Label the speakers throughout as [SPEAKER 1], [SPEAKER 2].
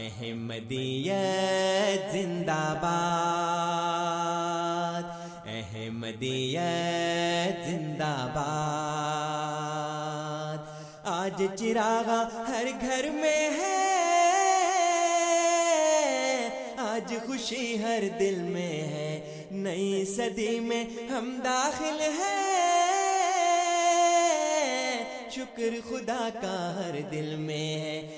[SPEAKER 1] احمدیت زندہ باد احمدیت زندہ باد آج چراغا ہر گھر میں ہے، آج خوشی ہر دل میں ہے۔ نئی صدی میں ہم داخل ہیں، شکر خدا کا ہر دل میں ہے۔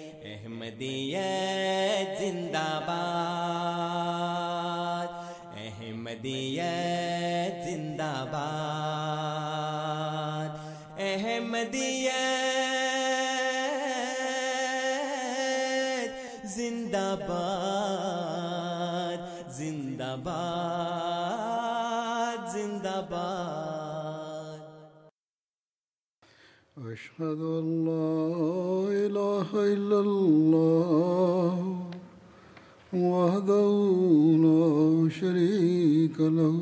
[SPEAKER 1] احمدی زندہ باد احمدی زندہ باد احمدی
[SPEAKER 2] أشهد أن لا إله إلا الله وحده لا شريك له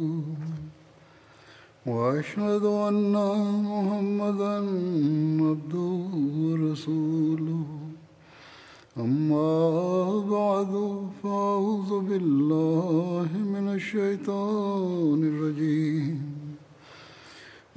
[SPEAKER 2] وأشهد أن محمدا عبده ورسوله. أما بعد، فأعوذ بالله من الشيطان الرجيم.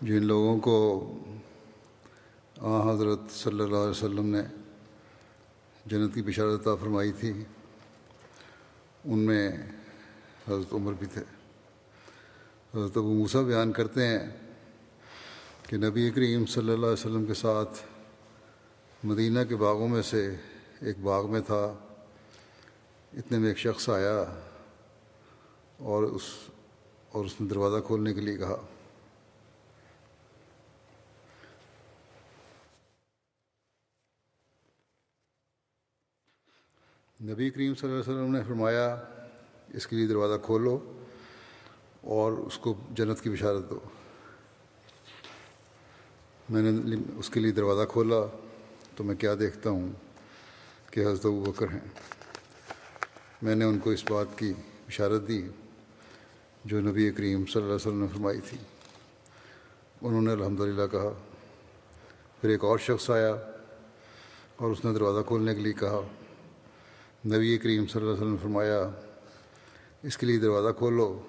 [SPEAKER 2] جن لوگوں کو آ حضرت صلی اللہ علیہ وسلم نے جنت کی بشارت عطا فرمائی تھی، ان میں حضرت عمر بھی تھے۔ حضرت ابو موسیٰ بیان کرتے ہیں کہ نبی کریم صلی اللہ علیہ وسلم کے ساتھ مدینہ کے باغوں میں سے ایک باغ میں تھا۔ اتنے میں ایک شخص آیا اور اس اور اس نے دروازہ کھولنے کے لیے کہا۔ نبی کریم صلی اللہ علیہ وسلم نے فرمایا، اس کے لیے دروازہ کھولو اور اس کو جنت کی بشارت دو۔ میں نے اس کے لیے دروازہ کھولا تو میں کیا دیکھتا ہوں کہ حضرت ابو بکر ہیں۔ میں نے ان کو اس بات کی بشارت دی جو نبی کریم صلی اللہ علیہ وسلم نے فرمائی تھی۔ انہوں نے الحمدللہ کہا۔ پھر ایک اور شخص آیا اور اس نے دروازہ کھولنے کے لیے کہا۔ نبی کریم صلی اللہ علیہ وسلم نے فرمایا، اس کے لیے دروازہ کھولو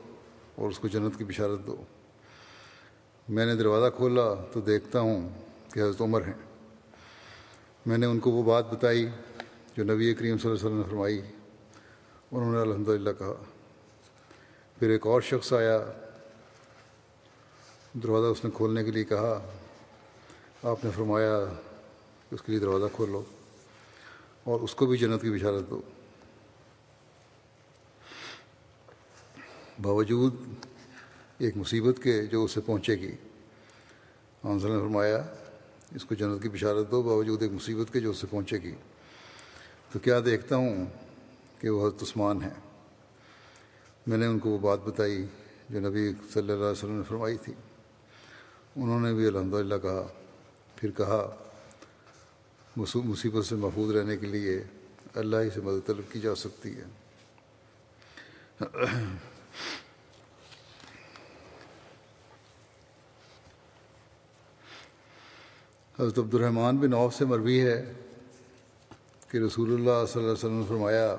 [SPEAKER 2] اور اس کو جنت کی بشارت دو۔ میں نے دروازہ کھولا تو دیکھتا ہوں کہ حضرت عمر ہیں۔ میں نے ان کو وہ بات بتائی جو نبی کریم صلی اللہ علیہ وسلم نے فرمائی۔ انہوں نے الحمد للہ کہا۔ پھر ایک اور شخص آیا، دروازہ اس نے کھولنے کے لیے کہا، آپ نے فرمایا کہ اس کے لیے دروازہ کھولو۔ اور اس کو بھی جنت کی بشارت دو۔ باوجود ایک مصیبت کے جو اسے پہنچے گی۔ آنسر نے فرمایا، اس کو جنت کی بشارت دو، باوجود ایک مصیبت کے جو اسے پہنچے گی۔ تو کیا دیکھتا ہوں کہ وہ حضرت عثمان ہے میں نے ان کو وہ بات بتائی جو نبی صلی اللہ علیہ وسلم نے فرمائی تھی۔ انہوں نے بھی الحمد للہ کہا، پھر کہا مصیبت سے محفوظ رہنے کے لیے اللہ ہی سے مدد طلب کی جا سکتی ہے۔ حضرت عبد الرحمٰن بن عوف سے مروی ہے کہ رسول اللہ صلی اللہ علیہ وسلم نے فرمایا،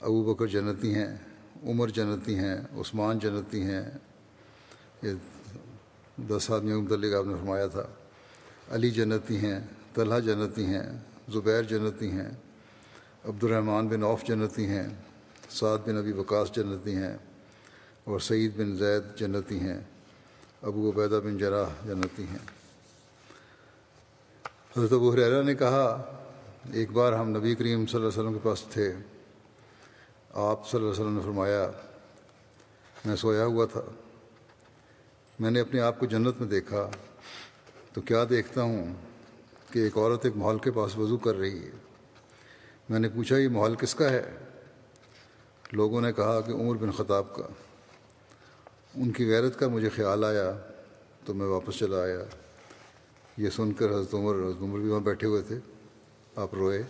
[SPEAKER 2] ابو بکر جنتی ہیں، عمر جنتی ہیں، عثمان جنتی ہیں۔ یہ دس آدمیوں متعلق آپ نے فرمایا تھا۔ علی جنتی ہیں طلحہ جنتی ہیں، زبیر جنتی ہیں عبد الرحمٰن بن عوف جنتی ہیں، سعد بن ابی وقاص جنتی ہیں اور سعید بن زید جنتی ہیں، ابو عبیدہ بن جراح جنتی ہیں۔ حضرت ابو حریرہ نے کہا، ایک بار ہم نبی کریم صلی اللہ علیہ وسلم کے پاس تھے۔ آپ صلی اللہ علیہ وسلم نے فرمایا، میں سویا ہوا تھا۔ میں نے اپنے آپ کو جنت میں دیکھا، تو کیا دیکھتا ہوں؟ کہ ایک عورت ایک محل کے پاس وضو کر رہی ہے۔ میں نے پوچھا، یہ محل کس کا ہے؟ لوگوں نے کہا کہ عمر بن خطاب کا۔ ان کی غیرت کا مجھے خیال آیا تو میں واپس چلا آیا۔ یہ سن کر حضرت عمر حضرت عمر بھی وہاں بیٹھے ہوئے تھے۔ آپ روئے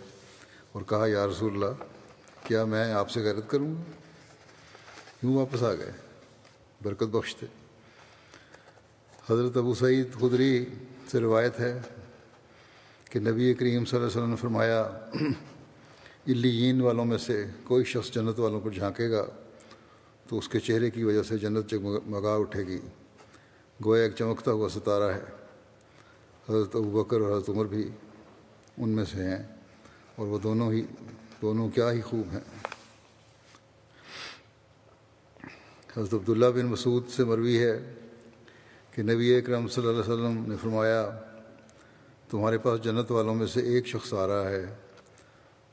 [SPEAKER 2] اور کہا، یا رسول اللہ، کیا میں آپ سے غیرت کروں؟ گا کیوں واپس آ گئے۔ برکت بخش تھے حضرت ابو سعید خدری سے روایت ہے کہ نبی کریم صلی اللہ علیہ وسلم نے فرمایا، علیین والوں میں سے کوئی شخص جنت والوں کو جھانکے گا تو اس کے چہرے کی وجہ سے جنت جگمگا اٹھے گی۔ گویا ایک چمکتا ہوا ستارہ ہے۔ حضرت ابو بکر اور حضرت عمر بھی ان میں سے ہیں اور وہ دونوں ہی، دونوں کیا ہی خوب ہیں۔ حضرت عبداللہ بن مسعود سے مروی ہے کہ نبی اکرم صلی اللہ علیہ وسلم نے فرمایا تمہارے پاس جنت والوں میں سے ایک شخص آ رہا ہے۔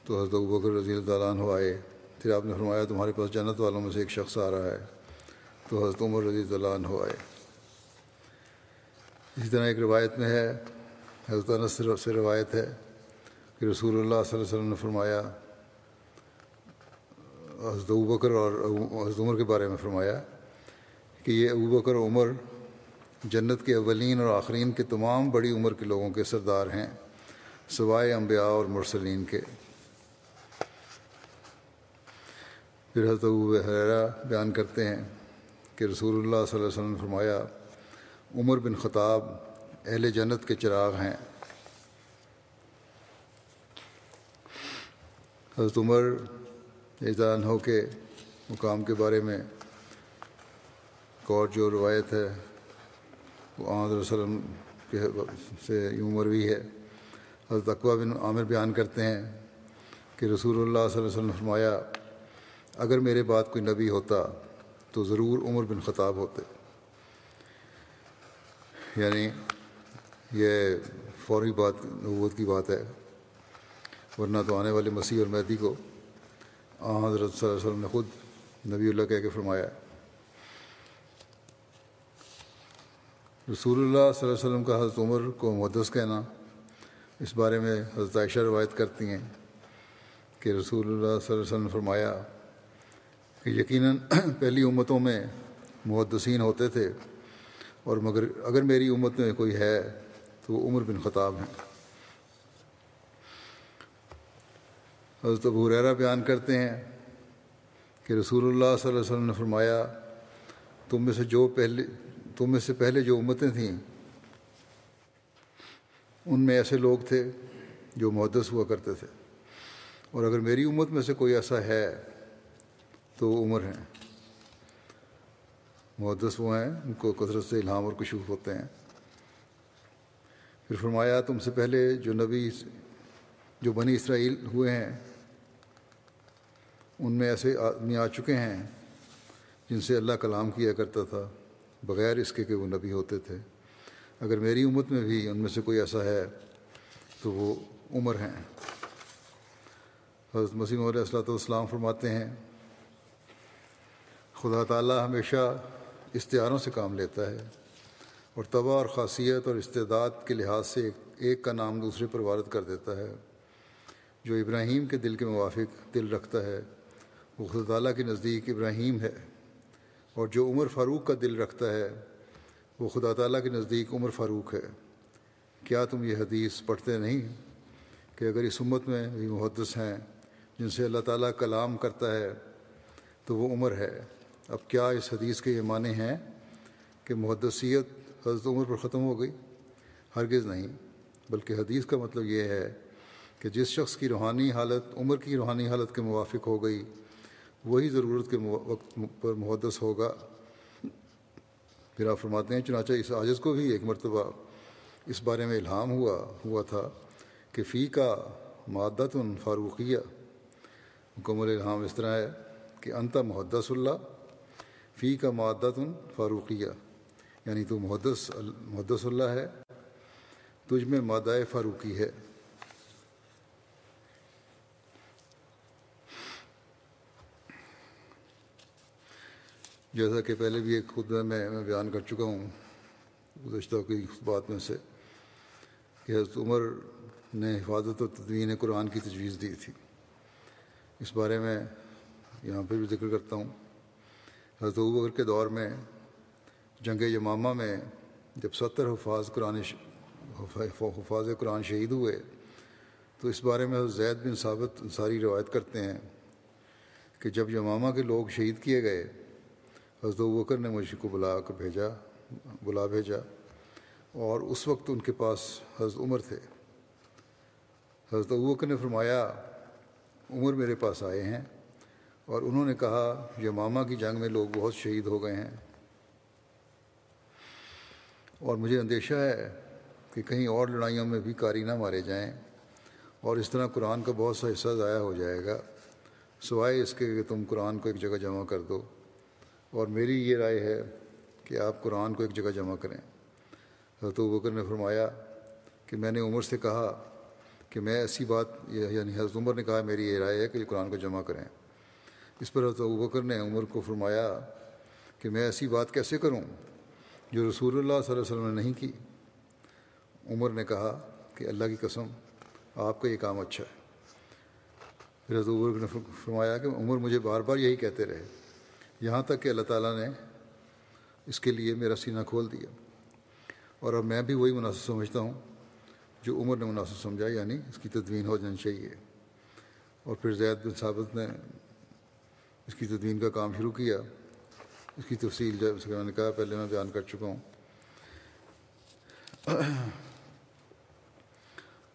[SPEAKER 2] تو حضرت بکر رضی اللہ عنہ آئے۔ پھر آپ نے فرمایا تمہارے پاس جنت والوں میں سے ایک شخص آ رہا ہے۔ تو حضرت عمر رضی اللہ عنہ آئے۔ اسی طرح ایک روایت میں ہے، حضرت انس سے روایت ہے کہ رسول اللہ صلی اللہ علیہ وسلم نے فرمایا، حضرت بکر اور حضرت عمر کے بارے میں فرمایا کہ یہ ابو بکر عمر جنت کے اولین اور آخرین کے تمام بڑی عمر کے لوگوں کے سردار ہیں، سوائے انبیاء اور مرسلین کے۔ پھر حضرت ابو حیرا بیان کرتے ہیں کہ رسول اللہ صلی اللہ علیہ وسلم نے فرمایا، عمر بن خطاب اہل جنت کے چراغ ہیں۔ حضرت عمر اعزان ہو کے مقام کے بارے میں ایک اور جو روایت ہے وہ آمد وسلم کے سے عمر بھی ہے۔ حضرت اقوا بن عامر بیان کرتے ہیں کہ رسول اللہ صلی اللہ علیہ وسلم نے فرمایا، اگر میرے بعد کوئی نبی ہوتا تو ضرور عمر بن خطاب ہوتے۔ یعنی یہ فوری بات، نبوت کی بات ہے۔ ورنہ تو آنے والے مسیح اور مہدی کو حضرت صلی اللہ علیہ وسلم نے خود نبی اللہ کہہ کے فرمایا۔ رسول اللہ صلی اللہ علیہ وسلم کا حضرت عمر کو مدس کہنا، اس بارے میں حضرت عائشہ روایت کرتی ہیں کہ رسول اللہ صلی اللہ علیہ وسلم نے فرمایا کہ یقیناً پہلی امتوں میں محدثین ہوتے تھے اور مگر اگر میری امت میں کوئی ہے تو وہ عمر بن خطاب ہیں۔ حضرت ابو ریرا بیان کرتے ہیں کہ رسول اللہ صلی اللہ علیہ وسلم نے فرمایا، تم میں سے جو پہلے تم میں سے پہلے جو امتیں تھیں، ان میں ایسے لوگ تھے جو محدث ہوا کرتے تھے۔ اور اگر میری امت میں سے کوئی ایسا ہے تو وہ عمر ہیں۔ محدث وہ ہیں، ان کو کثرت سے الہام اور کشوف ہوتے ہیں۔ پھر فرمایا، تم سے پہلے جو نبی، جو بنی اسرائیل ہوئے ہیں، ان میں ایسے آدمی آ چکے ہیں جن سے اللہ کلام کیا کرتا تھا۔ بغیر اس کے کہ وہ نبی ہوتے تھے۔ اگر میری امت میں بھی ان میں سے کوئی ایسا ہے تو وہ عمر ہیں۔ حضرت مسیم علیہ السلاۃ والسلام فرماتے ہیں، خدا تعالیٰ ہمیشہ اشتہاروں سے کام لیتا ہے اور طبع اور خاصیت اور استعداد کے لحاظ سے ایک کا نام دوسرے پر وارد کر دیتا ہے۔ جو ابراہیم کے دل کے موافق دل رکھتا ہے، وہ خدا تعالیٰ کے نزدیک ابراہیم ہے۔ اور جو عمر فاروق کا دل رکھتا ہے، وہ خدا تعالیٰ کے نزدیک عمر فاروق ہے۔ کیا تم یہ حدیث پڑھتے نہیں کہ اگر اس امت میں بھی محدث ہیں جن سے اللہ تعالیٰ کلام کرتا ہے، تو وہ عمر ہے؟ اب کیا اس حدیث کے یہ معنی ہیں کہ محدثیت حضرت عمر پر ختم ہو گئی؟ ہرگز نہیں، بلکہ حدیث کا مطلب یہ ہے کہ جس شخص کی روحانی حالت عمر کی روحانی حالت کے موافق ہو گئی وہی ضرورت کے وقت پر محدث ہوگا۔ پھر آپ فرماتے ہیں، چنانچہ اس عاجز کو بھی ایک مرتبہ اس بارے میں الہام ہوا ہوا تھا کہ فی کا معدت فاروقیہ۔ مکمل الہام اس طرح ہے کہ انت محدث اللہ فی کا معدت فاروقیہ۔ یعنی تو محدث محدث اللہ ہے، تجھ میں مادہ فاروقی ہے۔ جیسا کہ پہلے بھی ایک خود میں میں بیان کر چکا ہوں، گزشتہ کی بات میں سے، کہ حضرت عمر نے حفاظت و تدوین قرآن کی تجویز دی تھی۔ اس بارے میں یہاں پہ بھی ذکر کرتا ہوں۔ حضرت عبر کے دور میں، جنگ یمامہ میں جب ستر حفاظ قرآن حفاظ قرآن شہید ہوئے، تو اس بارے میں حضرت زید بن ثابت ساری روایت کرتے ہیں کہ جب یمامہ کے لوگ شہید کیے گئے حضرت بکر نے مجھ کو بلا کر بھیجا، بلا بھیجا اور اس وقت ان کے پاس حضرت عمر تھے۔ حضرت بکر نے فرمایا، عمر میرے پاس آئے ہیں اور انہوں نے کہا یہ ماما کی جنگ میں لوگ بہت شہید ہو گئے ہیں۔ اور مجھے اندیشہ ہے کہ کہیں اور لڑائیوں میں بھی کاری نہ مارے جائیں اور اس طرح قرآن کا بہت سا حصہ ضائع ہو جائے گا۔ سوائے اس کے کہ تم قرآن کو ایک جگہ جمع کر دو۔ اور میری یہ رائے ہے کہ آپ قرآن کو ایک جگہ جمع کریں۔ حضرت بکر نے فرمایا کہ میں نے عمر سے کہا کہ میں ایسی بات یعنی حضرت عمر نے کہا، میری یہ رائے ہے کہ قرآن کو جمع کریں۔ اس پر حضرت بکر نے عمر کو فرمایا کہ میں ایسی بات کیسے کروں جو رسول اللہ صلی اللہ علیہ وسلم نے نہیں کی۔ عمر نے کہا کہ اللہ کی قسم، آپ کا یہ کام اچھا ہے۔ پھر حضرت عمر نے فرمایا کہ عمر مجھے بار بار یہی کہتے رہے۔ یہاں تک کہ اللہ تعالیٰ نے اس کے لیے میرا سینہ کھول دیا۔ اور اب میں بھی وہی مناسب سمجھتا ہوں جو عمر نے مناسب سمجھا یعنی اس کی تدوین ہو جانی چاہیے۔ اور پھر زید بن ثابت نے اس کی تدوین کا کام شروع کیا۔ اس کی تفصیل جب میں نے کہا، پہلے میں بیان کر چکا ہوں۔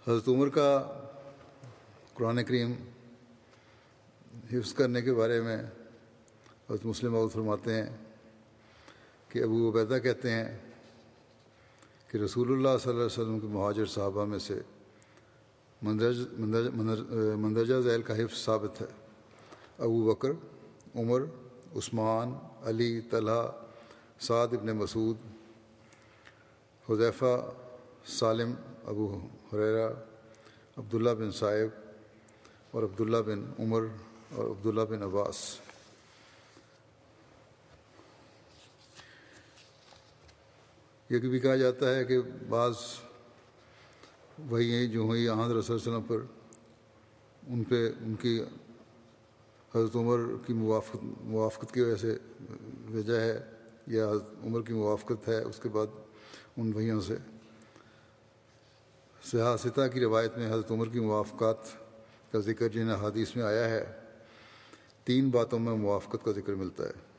[SPEAKER 2] حضرت عمر کا قرآن کریم حفظ کرنے کے بارے میں حضرت مسلم عبود فرماتے ہیں کہ ابو عبیدہ کہتے ہیں کہ رسول اللہ صلی اللہ علیہ وسلم کے مہاجر صحابہ میں سے مندرجہ ذیل کا حفظ ثابت ہے۔ ابو بکر، عمر، عثمان، علی، طلحہ، سعد ابن مسعود، حذیفہ، سالم، ابو حریرہ، عبداللہ بن صاحب اور عبداللہ بن عمر اور عبداللہ بن عباس۔ یہ بھی کہا جاتا ہے کہ بعض وہی جو ہوئی حضرت رسول وسلم پر ان پہ ان کی حضرت عمر کی موافقت موافقت کی وجہ سے وجہ ہے یا حضرت عمر کی موافقت ہے، اس کے بعد ان بھائیوں سے سیاستہ کی روایت میں حضرت عمر کی موافقات کا ذکر جن حادیث میں آیا ہے، تین باتوں میں موافقت کا ذکر ملتا ہے۔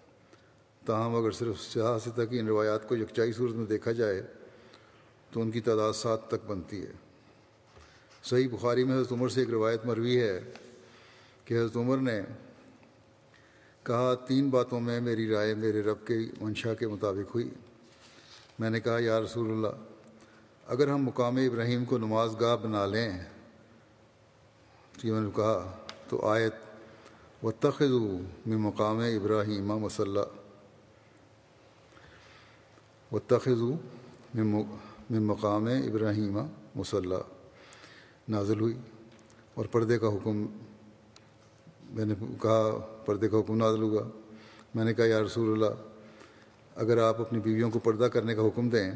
[SPEAKER 2] تاہم اگر صرف سیاح کی ان روایات کو یکچائی صورت میں دیکھا جائے تو ان کی تعداد سات تک بنتی ہے۔ صحیح بخاری میں حضرت عمر سے ایک روایت مروی ہے کہ حضرت عمر نے کہا، تین باتوں میں میری رائے میرے رب کے منشا کے مطابق ہوئی۔ میں نے کہا، یا رسول اللہ، اگر ہم مقام ابراہیم کو نماز گاہ بنا لیں تو نے کہا، تو آیت و تخذ میں مقام ابراہیم مسلح و تخذ میں مقام ابراہیم مسلح نازل ہوئی اور پردے کا حکم میں نے کہا، پردے کا حکم نازل ہوا میں نے کہا، یا رسول اللہ، اگر آپ اپنی بیویوں کو پردہ کرنے کا حکم دیں،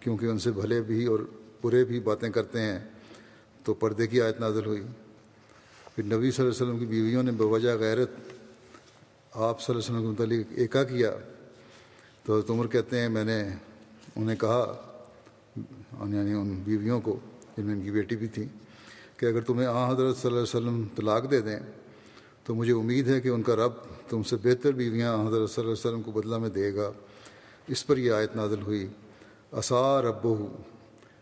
[SPEAKER 2] کیونکہ ان سے بھلے بھی اور برے بھی باتیں کرتے ہیں، تو پردے کی آیت نازل ہوئی۔ پھر نبی صلی اللہ علیہ وسلم کی بیویوں نے بوجہ غیرت آپ صلی اللہ علیہ وسلم کے متعلق ایکا کیا۔ تو حضرت عمر کہتے ہیں، میں نے انہیں کہا یعنی ان بیویوں کو، جن میں ان کی بیٹی بھی تھی، کہ اگر تمہیں آ حضرت صلی اللہ علیہ وسلم طلاق دے دیں، تو مجھے امید ہے کہ ان کا رب تم سے بہتر بیویاں حضرت صلی اللہ علیہ وسلم کو بدلہ میں دے گا۔ اس پر یہ آیت نازل ہوئی اصا رب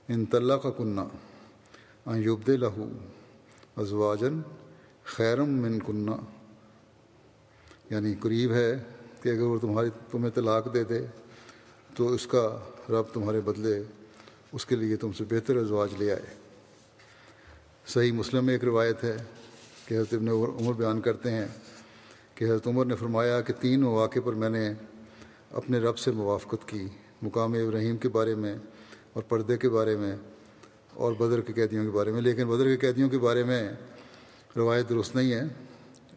[SPEAKER 2] ان طلّہ کا کنہ یوبد لہو ازواجن خیرم من کنہ یعنی قریب ہے کہ اگر وہ تمہاری تمہیں طلاق دے دے، تو اس کا رب تمہارے بدلے اس کے لیے تم سے بہتر ازواج لے آئے۔ صحیح مسلم میں ایک روایت ہے کہ حضرت ابن عمر بیان کرتے ہیں کہ حضرت عمر نے فرمایا کہ تین مواقع پر میں نے اپنے رب سے موافقت کی، مقام ابراہیم کے بارے میں اور پردے کے بارے میں اور بدر کے قیدیوں کے بارے میں۔ لیکن بدر کے قیدیوں کے بارے میں روایت درست نہیں ہے۔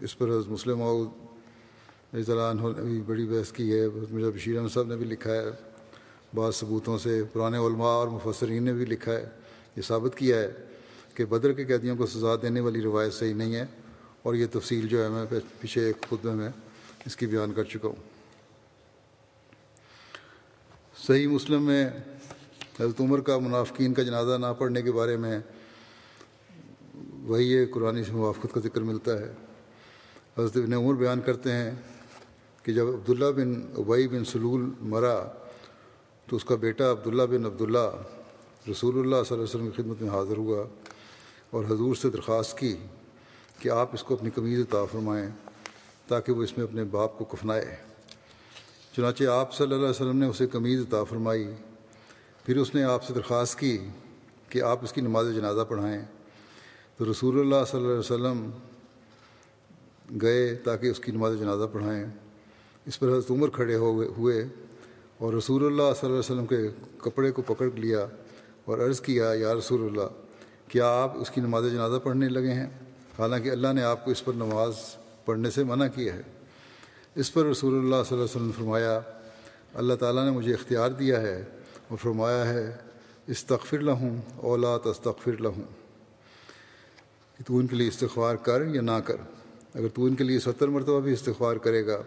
[SPEAKER 2] اس پر حضرت مسلم رضی اللہ عنہ نے بھی بڑی بحث کی ہے۔ مرزا بشیر احمد صاحب نے بھی لکھا ہے۔ بعض ثبوتوں سے پرانے علماء اور مفسرین نے بھی لکھا ہے۔ یہ ثابت کیا ہے کہ بدر کے قیدیوں کو سزا دینے والی روایت صحیح نہیں ہے اور یہ تفصیل جو ہے میں پیچھے ایک خود میں اس کی بیان کر چکا ہوں۔ صحیح مسلم میں حضرت عمر کا منافقین کا جنازہ نہ پڑھنے کے بارے میں وہی قرآن سے موافقت کا ذکر ملتا ہے۔ حضرت ابن عمر بیان کرتے ہیں کہ جب عبداللہ بن ابئی بن سلول مرا تو اس کا بیٹا عبداللہ بن عبداللہ رسول اللہ صلی اللہ علیہ وسلم کی خدمت میں حاضر ہوا اور حضور سے درخواست کی کہ آپ اس کو اپنی قمیض عطا فرمائیں تاکہ وہ اس میں اپنے باپ کو کفنائے۔ چنانچہ آپ صلی اللہ علیہ وسلم نے اسے قمیض عطا فرمائی۔ پھر اس نے آپ سے درخواست کی کہ آپ اس کی نماز جنازہ پڑھائیں۔ تو رسول اللہ صلی اللہ علیہ وسلم گئے تاکہ اس کی نماز جنازہ پڑھائیں۔ اس پر حضرت عمر کھڑے ہوئے اور رسول اللہ صلی اللہ علیہ وسلم کے کپڑے کو پکڑ لیا اور عرض کیا، یا رسول اللہ، کیا آپ اس کی نماز جنازہ پڑھنے لگے ہیں؟ حالانکہ اللہ نے آپ کو اس پر نماز پڑھنے سے منع کیا ہے. اس پر رسول اللہ صلی اللہ علیہ وسلم نے فرمایا، اللہ تعالیٰ نے مجھے اختیار دیا ہے اور فرمایا ہے، استغفر لہوں اولاد استغفر لہوں کہ تو ان کے لیے استغفار کر یا نہ کر۔ اگر تو ان کے لیے ستر مرتبہ بھی استغفار کرے گا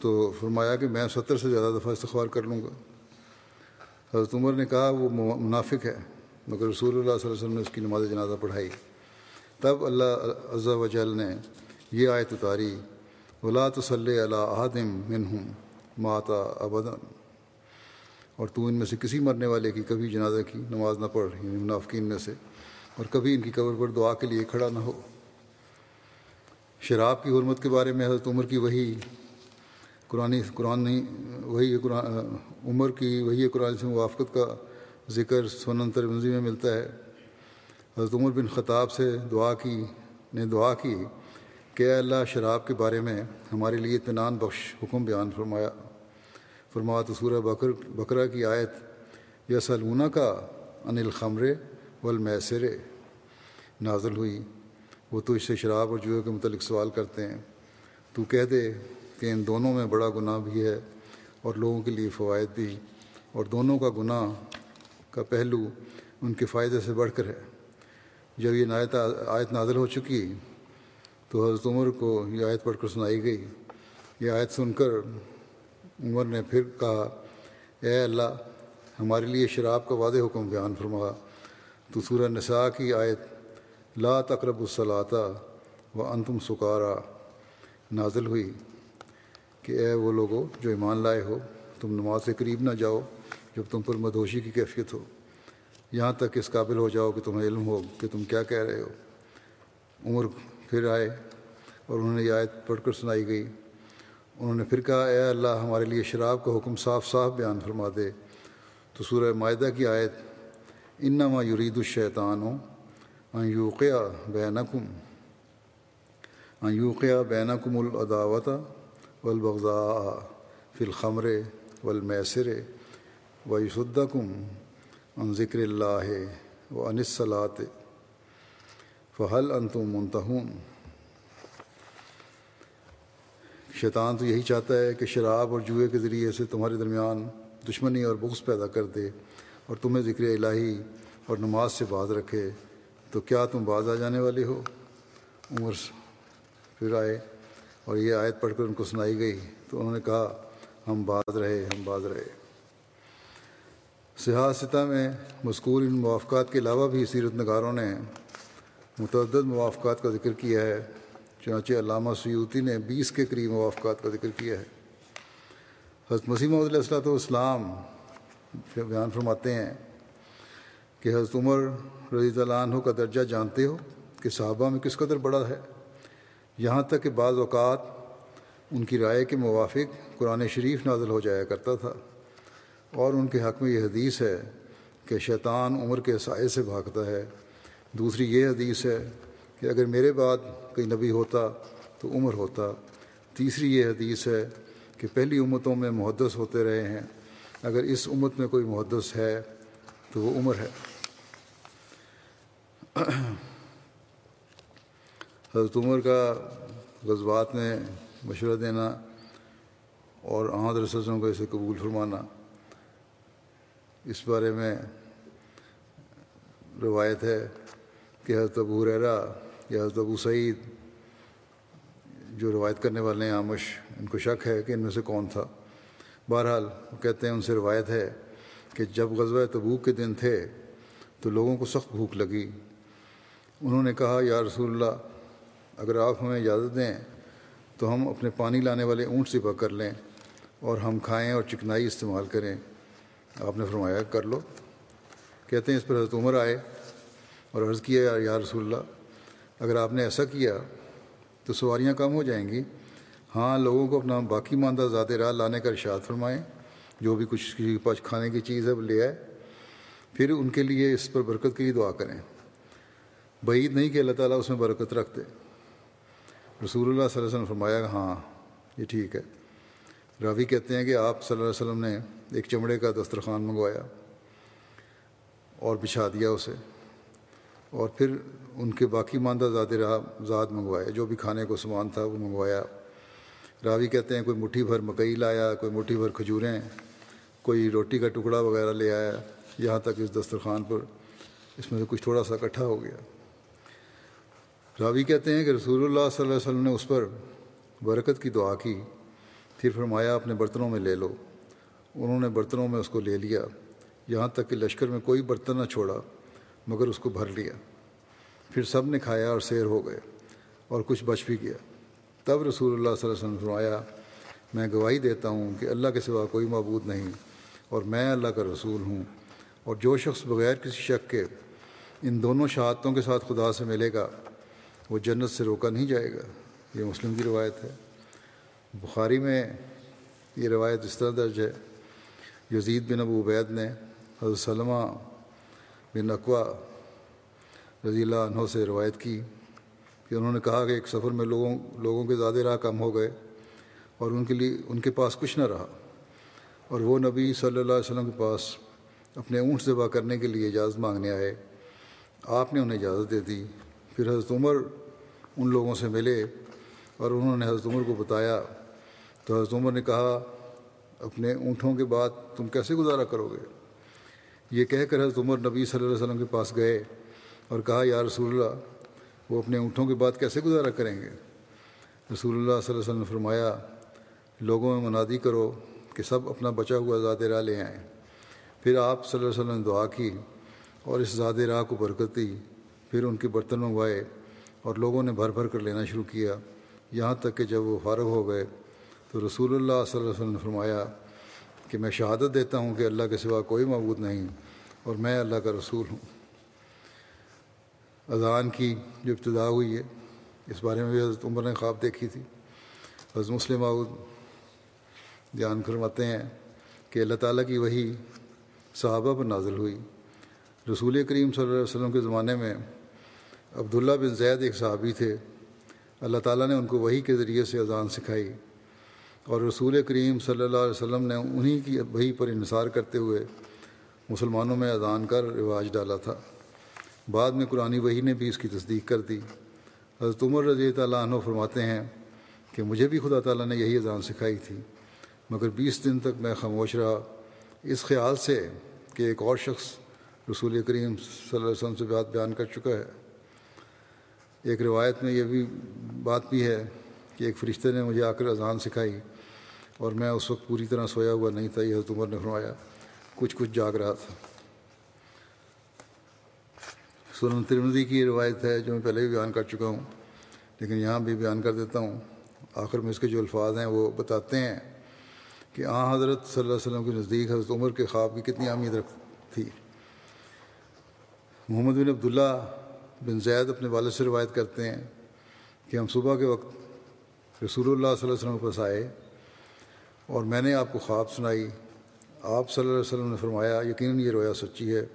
[SPEAKER 2] تو فرمایا کہ میں ستر سے زیادہ دفعہ استغفار کر لوں گا۔ حضرت عمر نے کہا، وہ منافق ہے، مگر رسول اللہ صلی اللہ علیہ وسلم نے اس کی نماز جنازہ پڑھائی۔ تب اللہ عز و جل نے یہ آیت اتاری، ولا صلی اللہ عدم منہم ماتا ابدن اور تو ان میں سے کسی مرنے والے کی کبھی جنازہ کی نماز نہ پڑھ یعنی منافقین میں سے، اور کبھی ان کی قبر پر دعا کے لیے کھڑا نہ ہو۔ شراب کی حرمت کے بارے میں حضرت عمر کی وہی قرآن قرآن نہیں، وہی قرآن عمر کی وہی قرآن سے موافقت کا ذکر سونن ترمزی میں ملتا ہے۔ حضرت عمر بن خطاب سے دعا کی نے دعا کی کہ اے اللہ شراب کے بارے میں ہمارے لیے اطمینان بخش، حکم بیان فرمایا۔ فرما تو سورہ بکر بکرا کی آیت یا سلونہ کا ان الخمر والمیسر۔ نازل ہوئی۔ وہ تو اس سے شراب اور جوئے کے متعلق سوال کرتے ہیں۔ تو کہہ دے کہ ان دونوں میں بڑا گناہ بھی ہے اور لوگوں کے لیے فوائد بھی اور دونوں کا گناہ کا پہلو ان کے فائدے سے بڑھ کر ہے۔ جب یہ نایت آیت نازل ہو چکی تو حضرت عمر کو یہ آیت پڑھ کر سنائی گئی۔ یہ آیت سن کر عمر نے پھر کہا، اے اللہ، ہمارے لیے شراب کا وعدے حکم بیان فرما تو سورہ نساء کی آیت، لا تقرب الصلاطہ و انتم سکارا، نازل ہوئی۔ کہ اے وہ لوگوں جو ایمان لائے ہو، تم نماز سے قریب نہ جاؤ جب تم پر مدوشی کی کیفیت ہو۔ یہاں تک اس قابل ہو جاؤ کہ تمہیں علم ہو کہ تم کیا کہہ رہے ہو۔ عمر پھر آئے اور انہوں نے یہ آیت پڑھ کر سنائی گئی۔ انہوں نے پھر کہا، اے اللہ، ہمارے لیے شراب کا حکم صاف صاف بیان فرما دے۔ تو سورہ معاہدہ کی آیت، انما یرید الشیطان ہو یوقیہ بینکم۔ ان یوقیہ بینکم العداوت والبغضاء فی الخمر والمیسر و یسدکم ان ذکر اللہ و انصلاط فحل انتم منتہون شیطان تو یہی چاہتا ہے کہ شراب اور جوئے کے ذریعے سے تمہارے درمیان دشمنی اور بغض پیدا کر دے اور تمہیں ذکر الہی اور نماز سے باز رکھے تو کیا تم باز آ جانے والے ہو؟ عمر، پھر آئے۔ اور یہ آیت پڑھ کر ان کو سنائی گئی تو انہوں نے کہا، ہم باز رہے، ہم باز رہے۔ سیاستہ میں مذکور ان موافقات کے علاوہ بھی سیرت نگاروں نے متعدد موافقات کا ذکر کیا ہے، چنانچہ علامہ سیوتی نے بیس کے قریب موافقات کا ذکر کیا ہے۔ حضرت مسیم علیہ السلۃ والسلام بیان فرماتے ہیں کہ حضرت عمر رضی اللہ عنہ کا درجہ جانتے ہو کہ صحابہ میں کس قدر بڑا ہے۔ یہاں تک کہ بعض اوقات ان کی رائے کے موافق قرآن شریف نازل ہو جایا کرتا تھا۔ اور ان کے حق میں یہ حدیث ہے کہ شیطان عمر کے سائے سے بھاگتا ہے۔ دوسری یہ حدیث ہے کہ اگر میرے بعد کوئی نبی ہوتا تو عمر ہوتا۔ تیسری یہ حدیث ہے کہ پہلی امتوں میں محدث ہوتے رہے ہیں۔ اگر اس امت میں کوئی محدث ہے تو وہ عمر ہے۔ حضرت عمر کا غزبات میں مشورہ دینا اور احمد رسوم کو اسے قبول فرمانا، اس بارے میں روایت ہے کہ حضرت ابو ریرا یا حضرت ابو سعید، جو روایت کرنے والے ہیں آمش، ان کو شک ہے کہ ان میں سے کون تھا۔ بہرحال وہ کہتے ہیں ان سے روایت ہے کہ جب غزوہ تبوک کے دن تھے تو لوگوں کو سخت بھوک لگی۔ انہوں نے کہا، یا رسول اللہ اگر آپ ہمیں اجازت دیں تو ہم اپنے پانی لانے والے اونٹ سپا کر لیں اور ہم کھائیں اور چکنائی استعمال کریں۔ آپ نے فرمایا، کر لو۔ کہتے ہیں، اس پر حضرت عمر آئے اور عرض کیا، یا رسول اللہ، اگر آپ نے ایسا کیا تو سواریاں کم ہو جائیں گی۔ ہاں لوگوں کو اپنا باقی ماندہ ذات راہ لانے کا ارشاد فرمائیں۔ جو بھی کچھ کسی کے پاس کھانے کی چیز ہے، وہ لے آئے۔ پھر ان کے لیے اس پر برکت کی دعا کریں۔ بعید نہیں کہ اللہ تعالیٰ اس میں برکت رکھتے۔ رسول اللہ صلی اللہ علیہ وسلم فرمایا ہاں یہ ٹھیک ہے۔ راوی کہتے ہیں کہ آپ صلی اللہ علیہ وسلم نے ایک چمڑے کا دسترخوان منگوایا اور بچھا دیا اسے، اور پھر ان کے باقی ماندہ ذات راہ ذات منگوائے جو بھی کھانے کو سامان تھا وہ منگوایا۔ راوی کہتے ہیں، کوئی مٹھی بھر مکئی لایا، کوئی مٹھی بھر کھجوریں، کوئی روٹی کا ٹکڑا وغیرہ لے آیا، یہاں تک اس دسترخوان پر اس میں سے کچھ تھوڑا سا اکٹھا ہو گیا۔ راوی کہتے ہیں کہ رسول اللہ صلی اللہ علیہ وسلم نے اس پر برکت کی دعا کی۔ پھر فرمایا، اپنے برتنوں میں لے لو۔ انہوں نے برتنوں میں اس کو لے لیا۔ یہاں تک کہ لشکر میں کوئی برتن نہ چھوڑا، مگر اس کو بھر لیا۔ پھر سب نے کھایا اور سیر ہو گئے اور کچھ بچ بھی گیا۔ تب رسول اللہ صلی اللہ علیہ وسلم فرمایا، میں گواہی دیتا ہوں کہ اللہ کے سوا کوئی معبود نہیں اور میں اللہ کا رسول ہوں۔ اور جو شخص بغیر کسی شک کے ان دونوں شہادتوں کے ساتھ خدا سے ملے گا وہ جنت سے روکا نہیں جائے گا، یہ مسلم کی روایت ہے۔ بخاری میں یہ روایت اس طرح درج ہے۔ یزید بن ابو عبید نے حضرت سلمہ بن اقوا رضی اللہ عنہ سے روایت کی کہ انہوں نے کہا کہ ایک سفر میں لوگوں لوگوں کے زیادہ راہ کم ہو گئے اور ان کے لیے، ان کے پاس کچھ نہ رہا۔ اور وہ نبی صلی اللہ علیہ وسلم کے پاس اپنے اونٹ ذبح کرنے کے لیے اجازت مانگنے آئے۔ آپ نے انہیں اجازت دے دی۔ پھر حضرت عمر ان لوگوں سے ملے اور انہوں نے حضرت عمر کو بتایا۔ تو حضرت عمر نے کہا، اپنے اونٹوں کے بعد تم کیسے گزارا کرو گے؟ یہ کہہ کر حضرت عمر نبی صلی اللہ علیہ وسلم کے پاس گئے اور کہا، یا رسول اللہ، وہ اپنے اونٹوں کے بعد کیسے گزارا کریں گے؟ رسول اللہ صلی اللہ علیہ وسلم نے فرمایا، لوگوں میں منادی کرو کہ سب اپنا بچا ہوا ذات راہ لے آئیں۔ پھر آپ صلی اللہ علیہ وسلم نے دعا کی اور اس ذات راہ کو برکت دی۔ پھر ان کے برتن منگوائے اور لوگوں نے بھر بھر کر لینا شروع کیا۔ یہاں تک کہ جب وہ فارغ ہو گئے تو رسول اللہ صلی اللہ علیہ وسلم نے فرمایا کہ میں شہادت دیتا ہوں کہ اللہ کے سوا کوئی معبود نہیں اور میں اللہ کا رسول ہوں۔ اذان کی جو ابتدا ہوئی ہے، اس بارے میں بھی حضرت عمر نے خواب دیکھی تھی۔ حضرت مسلم آؤد دھیان فرماتے ہیں کہ اللہ تعالیٰ کی وہی صحابہ پر نازل ہوئی۔ رسول کریم صلی اللہ علیہ وسلم کے زمانے میں عبداللہ بن زید ایک صحابی تھے۔ اللہ تعالیٰ نے ان کو وہی کے ذریعے سے اذان سکھائی اور رسول کریم صلی اللہ علیہ وسلم نے انہی کی وہی پر انحصار کرتے ہوئے مسلمانوں میں اذان کا رواج ڈالا تھا۔ بعد میں قرآن وہی نے بھی اس کی تصدیق کر دی۔ حضرت عمر رضی تعالیٰ عنہ فرماتے ہیں کہ مجھے بھی خدا تعالیٰ نے یہی اذان سکھائی تھی، مگر بیس دن تک میں خاموش رہا۔ اس خیال سے کہ ایک اور شخص رسول کریم صلی اللہ علیہ وسلم سے بات بیان کر چکا ہے۔ ایک روایت میں یہ بھی بات بھی ہے کہ ایک فرشتے نے مجھے آ کر اذان سکھائی اور میں اس وقت پوری طرح سویا ہوا نہیں تھا، یہ حضرت عمر نے فرمایا۔ کچھ کچھ جاگ رہا تھا۔ سنن ترمزی کی روایت ہے جو میں پہلے بھی بیان کر چکا ہوں، لیکن یہاں بھی بیان کر دیتا ہوں۔ آخر میں اس کے جو الفاظ ہیں وہ بتاتے ہیں کہ آ، حضرت صلی اللہ علیہ وسلم کے نزدیک حضرت عمر کے خواب کی کتنی اہمیت رکھ، تھی۔ محمد بن عبداللہ بن زید اپنے والد سے روایت کرتے ہیں کہ ہم صبح کے وقت رسول اللہ صلی اللہ علیہ وسلم کے پاس آئے اور میں نے آپ کو خواب سنائی۔ آپ صلی اللہ علیہ وسلم نے فرمایا، یقیناً یہ رویا سچی ہے۔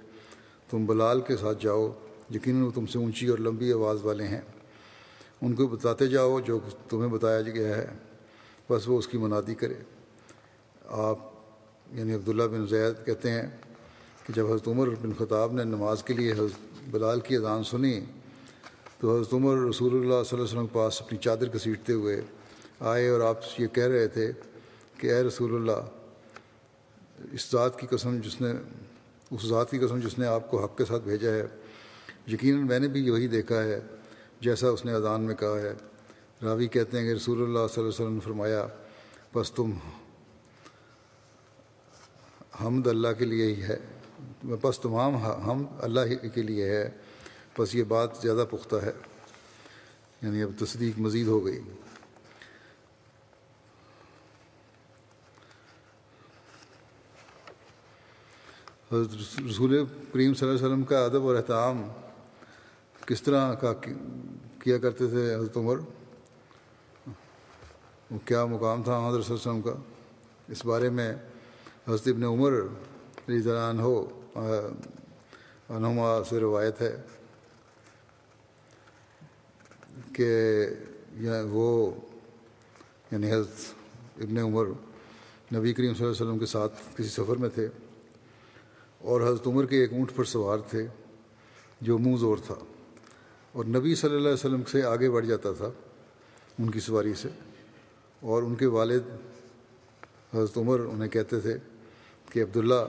[SPEAKER 2] تم بلال کے ساتھ جاؤ، یقیناً وہ تم سے اونچی اور لمبی آواز والے ہیں۔ ان کو بتاتے جاؤ جو تمہیں بتایا گیا ہے۔ بس وہ اس کی منادی کرے۔ آپ یعنی عبداللہ بن زید کہتے ہیں کہ جب حضرت عمر بن خطاب نے نماز کے لیے حضرت بلال کی اذان سنی تو حضرت عمر رسول اللہ صلی اللہ علیہ وسلم کے پاس اپنی چادر گھسیٹتے ہوئے آئے اور آپ یہ کہہ رہے تھے کہ اے رسول اللہ، اس ذات کی قسم جس نے، اس ذات کی قسم جس نے آپ کو حق کے ساتھ بھیجا ہے، یقیناً میں نے بھی یہی دیکھا ہے جیسا اس نے اذان میں کہا ہے۔ راوی کہتے ہیں کہ رسول اللہ صلی اللہ علیہ وسلم نے فرمایا، بس تم حمد اللہ کے لیے ہی ہے۔ بس تمام ہم اللہ ہی کے لیے ہے، بس یہ بات زیادہ پختہ ہے۔ یعنی اب تصدیق مزید ہو گئی۔ حضرت رسول کریم صلی اللہ علیہ وسلم کا ادب اور احترام کس طرح کا کیا کرتے تھے حضرت عمر؟ وہ کیا مقام تھا حضرت صلی اللہ علیہ وسلم کا؟ اس بارے میں حضرت ابن عمر رضی اللہ عنہ انہما سے روایت ہے کہ وہ یعنی حضرت ابن عمر نبی کریم صلی اللہ علیہ وسلم کے ساتھ کسی سفر میں تھے اور حضرت عمر کے ایک اونٹ پر سوار تھے جو منہ زور تھا اور نبی صلی اللہ علیہ وسلم سے آگے بڑھ جاتا تھا ان کی سواری سے اور ان کے والد حضرت عمر انہیں کہتے تھے کہ عبداللہ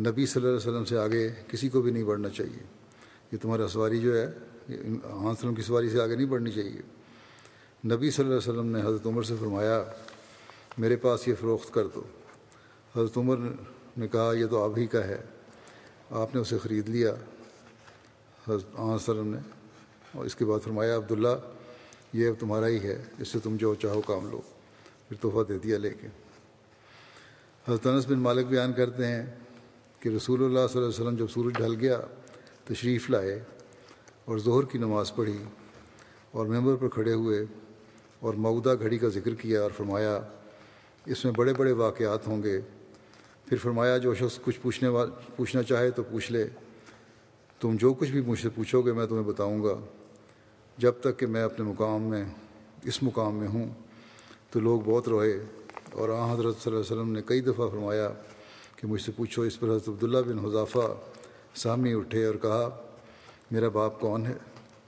[SPEAKER 2] نبی صلی اللہ علیہ وسلم سے آگے کسی کو بھی نہیں بڑھنا چاہیے۔ یہ تمہارا سواری جو ہے ہاں وسلم کی سواری سے آگے نہیں بڑھنی چاہیے۔ نبی صلی اللہ علیہ وسلم نے حضرت عمر سے فرمایا، میرے پاس یہ فروخت کر دو۔ حضرت عمر نے کہا، یہ تو آپ ہی کا ہے۔ آپ نے اسے خرید لیا۔ حضرت وسلم نے، اور اس کے بعد فرمایا، عبداللہ، یہ اب تمہارا ہی ہے۔ اس سے تم جو چاہو کام لو۔ پھر تحفہ دے دیا لے کے حضرت انس بن مالک بیان کرتے ہیں کہ رسول اللہ صلی اللہ علیہ وسلم جب سورج ڈھل گیا، تشریف لائے اور ظہر کی نماز پڑھی اور ممبر پر کھڑے ہوئے اور مودہ گھڑی کا ذکر کیا اور فرمایا، اس میں بڑے بڑے واقعات ہوں گے۔ پھر فرمایا، جو شخص کچھ پوچھنے پوچھنا چاہے تو پوچھ لے۔ تم جو کچھ بھی مجھ سے پوچھو گے، میں تمہیں بتاؤں گا۔ جب تک کہ میں اپنے مقام میں، اس مقام میں ہوں تو لوگ بہت روئے۔ اور آ حضرت صلی اللہ علیہ وسلم نے کئی دفعہ فرمایا کہ مجھ سے پوچھو اس پر حضرت عبداللہ بن حضافہ سامنے اٹھے اور کہا، میرا باپ کون ہے؟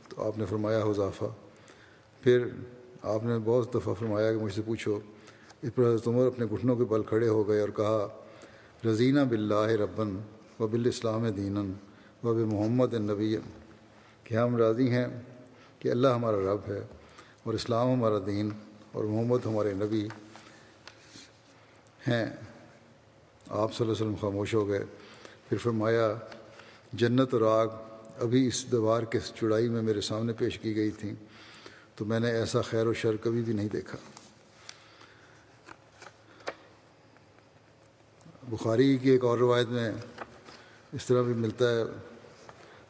[SPEAKER 2] تو آپ نے فرمایا حضافہ پھر آپ نے بہت دفعہ فرمایا کہ مجھ سے پوچھو، اس پر حضرت عمر اپنے گھٹنوں کے بل کھڑے ہو گئے اور کہا رضینہ بلّہ ربن و بال اسلام دینً وب محمد النبی۔ کہ ہم راضی ہیں کہ اللہ ہمارا رب ہے اور اسلام ہمارا دین اور محمد ہمارے نبی ہیں۔ آپ صلی اللہ علیہ وسلم خاموش ہو گئے۔ پھر فرمایا، جنت اور آگ ابھی اس دیوار کے چڑائی میں میرے سامنے پیش کی گئی تھیں، تو میں نے ایسا خیر و شر کبھی بھی نہیں دیکھا۔ بخاری کی ایک اور روایت میں اس طرح بھی ملتا ہے،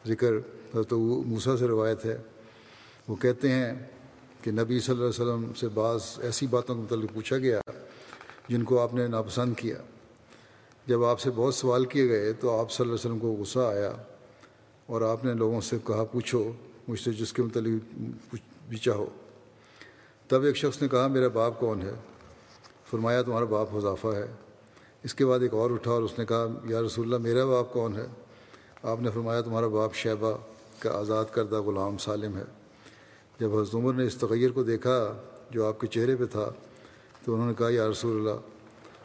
[SPEAKER 2] ذکر حضرت موسیٰ سے روایت ہے۔ وہ کہتے ہیں کہ نبی صلی اللہ علیہ وسلم سے بعض ایسی باتوں کے متعلق پوچھا گیا، جن کو آپ نے ناپسند کیا۔ جب آپ سے بہت سوال کیے گئے تو آپ صلی اللہ علیہ وسلم کو غصہ آیا اور آپ نے لوگوں سے کہا، پوچھو، مجھ سے جس کے متعلق بھی چاہو۔ تب ایک شخص نے کہا، میرا باپ کون ہے؟ فرمایا، تمہارا باپ حضافہ ہے۔ اس کے بعد ایک اور اٹھا اور اس نے کہا، یا رسول اللہ، میرا باپ کون ہے؟ آپ نے فرمایا، تمہارا باپ شیبہ کا آزاد کردہ غلام سالم ہے۔ جب حضرت عمر نے اس تغیر کو دیکھا جو آپ کے چہرے پہ تھا تو انہوں نے کہا، یا رسول اللہ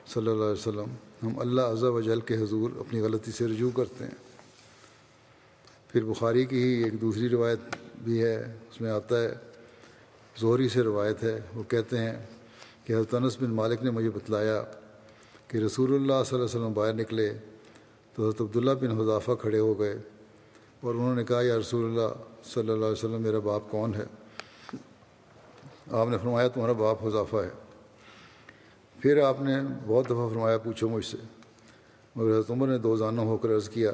[SPEAKER 2] صلی اللہ علیہ وسلم ہم اللہ عزا و جل کے حضور اپنی غلطی سے رجوع کرتے ہیں۔ پھر بخاری کی ہی ایک دوسری روایت بھی ہے، اس میں آتا ہے، زہری سے روایت ہے۔ وہ کہتے ہیں کہ حضرت انس بن مالک نے مجھے بتلایا کہ رسول اللہ صلی اللہ علیہ وسلم باہر نکلے تو حضرت عبداللہ بن حضافہ کھڑے ہو گئے اور انہوں نے کہا، یا رسول اللہ صلی اللہ علیہ وسلم، میرا باپ کون ہے؟ آپ نے فرمایا، تمہارا باپ حضافہ ہے۔ پھر آپ نے بہت دفعہ فرمایا پوچھو مجھ سے۔ مگر حضرت عمر نے دو زانوں ہو کر عرض کیا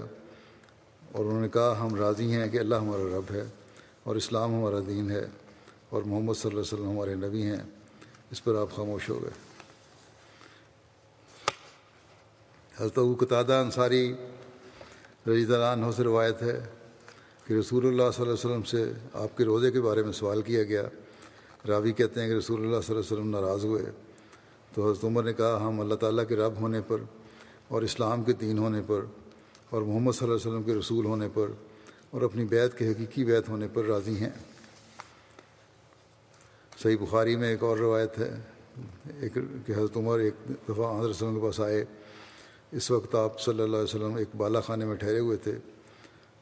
[SPEAKER 2] اور انہوں نے کہا، ہم راضی ہیں کہ اللہ ہمارا رب ہے اور اسلام ہمارا دین ہے اور محمد صلی اللہ علیہ وسلم ہمارے نبی ہیں۔ اس پر آپ خاموش ہو گئے۔ حضرت ابو انصاری رضی اللہ عنہ سے روایت ہے کہ رسول اللہ صلی اللہ علیہ وسلم سے آپ کے روزے کے بارے میں سوال کیا گیا۔ راوی کہتے ہیں کہ رسول اللہ صلی اللہ علیہ وسلم ناراض ہوئے۔ تو حضرت عمر نے کہا، ہم اللہ تعالیٰ کے رب ہونے پر اور اسلام کے دین ہونے پر اور محمد صلی اللہ علیہ وسلم کے رسول ہونے پر اور اپنی بیت کے حقیقی بیت ہونے پر راضی ہیں۔ صحیح بخاری میں ایک اور روایت ہے، ایک کہ حضرت عمر ایک دفعہ آندر وسلم کے پاس آئے۔ اس وقت آپ صلی اللہ علیہ وسلم ایک بالا خانے میں ٹھہرے ہوئے تھے۔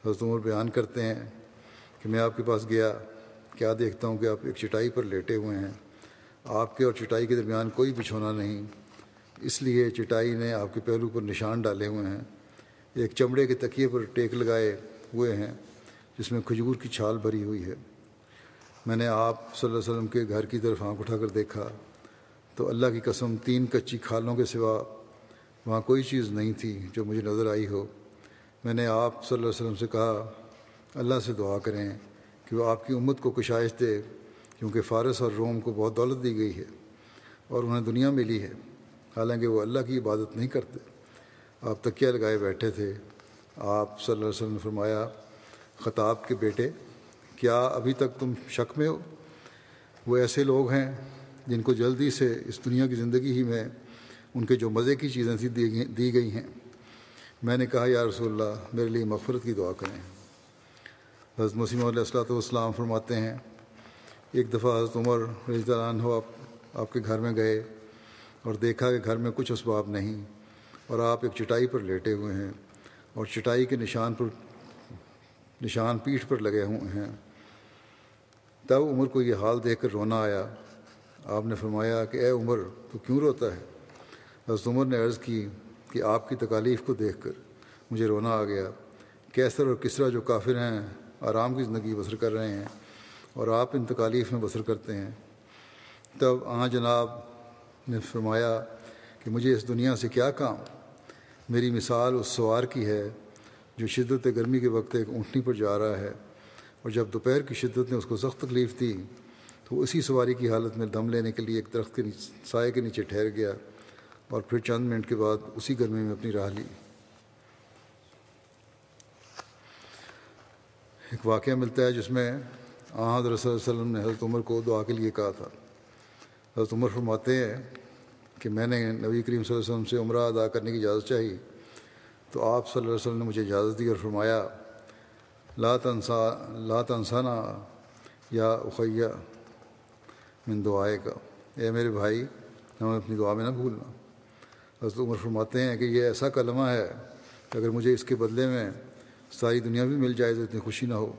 [SPEAKER 2] حضرت عمر بیان کرتے ہیں کہ میں آپ کے پاس گیا، کیا دیکھتا ہوں کہ آپ ایک چٹائی پر لیٹے ہوئے ہیں؟ آپ کے اور چٹائی کے درمیان کوئی بچھونا نہیں۔ اس لیے چٹائی نے آپ کے پہلو پر نشان ڈالے ہوئے ہیں۔ ایک چمڑے کے تکیے پر ٹیک لگائے ہوئے ہیں، جس میں کھجور کی چھال بھری ہوئی ہے۔ میں نے آپ صلی اللہ علیہ وسلم کے گھر کی طرف آنکھ اٹھا کر دیکھا۔ تو اللہ کی قسم تین کچی کھالوں کے سوا وہاں کوئی چیز نہیں تھی جو مجھے نظر آئی ہو۔ میں نے آپ صلی اللہ علیہ وسلم سے کہا، اللہ سے دعا کریں کہ وہ آپ کی امت کو کشائش دے۔ کیونکہ فارس اور روم کو بہت دولت دی گئی ہے اور انہیں دنیا ملی ہے۔ حالانکہ وہ اللہ کی عبادت نہیں کرتے۔ آپ تکیہ لگائے بیٹھے تھے۔ آپ صلی اللہ علیہ وسلم نے فرمایا، خطاب کے بیٹے، کیا ابھی تک تم شک میں ہو؟ وہ ایسے لوگ ہیں جن کو جلدی سے اس دنیا کی زندگی ہی میں ان کے جو مزے کی چیزیں تھیں دی گئی ہیں۔ میں نے کہا، یا رسول اللہ، میرے لیے مغفرت کی دعا کریں۔ حضرت مسیم علیہ السلاۃ والسلام فرماتے ہیں ایک دفعہ حضرت عمر رضی اللہ عنہ آپ آپ کے گھر میں گئے اور دیکھا کہ گھر میں کچھ اسباب نہیں اور آپ ایک چٹائی پر لیٹے ہوئے ہیں اور چٹائی کے نشان پر نشان پیٹھ پر لگے ہوئے ہیں۔ تب عمر کو یہ حال دیکھ کر رونا آیا۔ آپ نے فرمایا کہ اے عمر، تو کیوں روتا ہے؟ حضرت عمر نے عرض کی کہ آپ کی تکالیف کو دیکھ کر مجھے رونا آ گیا۔ کیسر اور کسرا جو کافر ہیں آرام کی زندگی بسر کر رہے ہیں۔ اور آپ ان تکالیف میں بسر کرتے ہیں۔ تب آ جناب، نے فرمایا کہ مجھے اس دنیا سے کیا کام؟ میری مثال اس سوار کی ہے جو شدت گرمی کے وقت ایک اونٹنی پر جا رہا ہے، اور جب دوپہر کی شدت نے اس کو سخت تکلیف دی، تو اسی سواری کی حالت میں دم لینے کے لیے ایک درخت کے سائے کے نیچے ٹھہر گیا اور پھر چند منٹ کے بعد اسی گرمی میں اپنی راہ لی۔ ایک واقعہ ملتا ہے جس میں آحد رسول وسلم نے حضرت عمر کو دعا کے لیے کہا تھا۔ حضرت عمر فرماتے ہیں کہ میں نے نبی کریم صلی اللہ علیہ وسلم سے عمرہ ادا کرنے کی اجازت چاہی۔ تو آپ صلی اللہ علیہ وسلم نے مجھے اجازت دی اور فرمایا، لا تنسا، لا تنسانہ یا اخیہ من دعائے کا اے میرے بھائی، ہمیں اپنی دعا میں نہ بھولنا۔ حضرت عمر فرماتے ہیں کہ یہ ایسا کلمہ ہے کہ اگر مجھے اس کے بدلے میں ساری دنیا بھی مل جائے تو اتنی خوشی نہ ہو۔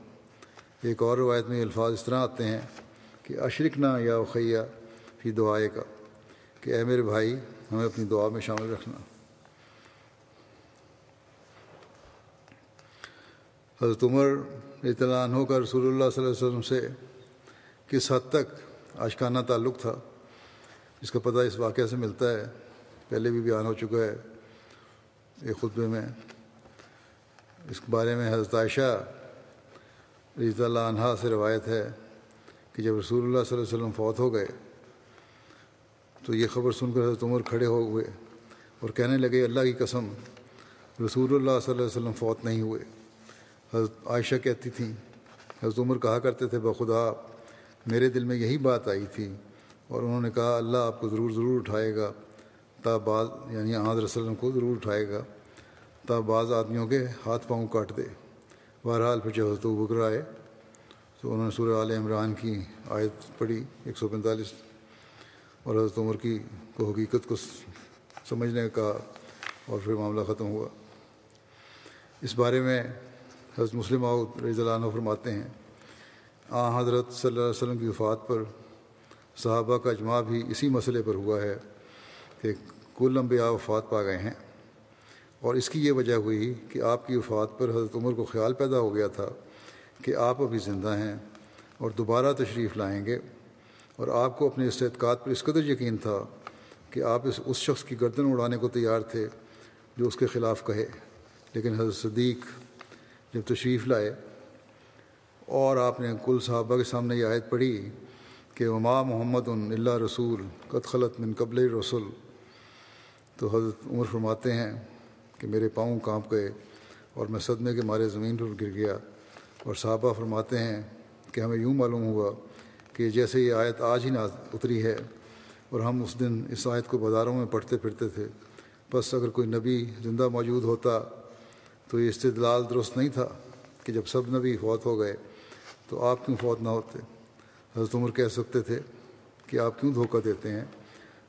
[SPEAKER 2] ایک اور روایت میں الفاظ اس طرح آتے ہیں کہ اشرک نہ یا اخیہ فی دعائے کا کہ اے میرے بھائی، ہمیں اپنی دعا میں شامل رکھنا۔ حضرت عمر اطلاع عنہ کا رسول اللہ صلی اللہ علیہ وسلم سے کس حد تک اشکانہ تعلق تھا، اس کا پتہ اس واقعہ سے ملتا ہے۔ پہلے بھی بیان ہو چکا ہے ایک خطبے میں۔ اس بارے میں حضرت عائشہ رضی اللہ عنہ سے روایت ہے کہ جب رسول اللہ صلی اللہ علیہ وسلم فوت ہو گئے، تو یہ خبر سن کر حضرت عمر کھڑے ہو ہوئے اور کہنے لگے، اللہ کی قسم، رسول اللہ صلی اللہ علیہ وسلم فوت نہیں ہوئے۔ حضرت عائشہ کہتی تھیں، حضرت عمر کہا کرتے تھے، بخدا، میرے دل میں یہی بات آئی تھی اور انہوں نے کہا، اللہ آپ کو ضرور ضرور اٹھائے گا، تا بعض یعنی آحد وسلم کو ضرور اٹھائے گا، تا بعض آدمیوں کے ہاتھ پاؤں کاٹ دے۔ بہرحال پھر جب حضرت بکر آئے تو انہوں نے سورہ عال عمران کی آیت پڑھی، ایک سو پینتالیس، اور حضرت عمر کی کو حقیقت کو سمجھنے کا اور پھر معاملہ ختم ہوا۔ اس بارے میں حضرت مسلم رضی اللہ عنہ فرماتے ہیں، آ حضرت صلی اللہ علیہ وسلم کی وفات پر صحابہ کا اجماع بھی اسی مسئلے پر ہوا ہے کہ کل انبیاء وفات پا گئے ہیں۔ اور اس کی یہ وجہ ہوئی کہ آپ کی وفات پر حضرت عمر کو خیال پیدا ہو گیا تھا کہ آپ ابھی زندہ ہیں اور دوبارہ تشریف لائیں گے اور آپ کو اپنے استعداد پر اس قدر یقین تھا کہ آپ اس اس شخص کی گردن اڑانے کو تیار تھے جو اس کے خلاف کہے۔ لیکن حضرت صدیق جب تشریف لائے اور آپ نے کل صحابہ کے سامنے یہ آیت پڑھی کہ وما محمد اللہ رسول قد خلط من قبل رسول تو حضرت عمر فرماتے ہیں کہ میرے پاؤں کانپ گئے اور میں صدمے کے مارے زمین پر گر گیا۔ اور صحابہ فرماتے ہیں کہ ہمیں یوں معلوم ہوا کہ جیسے یہ آیت آج ہی نہ اتری ہے اور ہم اس دن اس آیت کو بازاروں میں پڑھتے پھرتے تھے۔ بس اگر کوئی نبی زندہ موجود ہوتا تو یہ استدلال درست نہیں تھا کہ جب سب نبی فوت ہو گئے تو آپ کیوں فوت نہ ہوتے؟ حضرت عمر کہہ سکتے تھے کہ آپ کیوں دھوکہ دیتے ہیں؟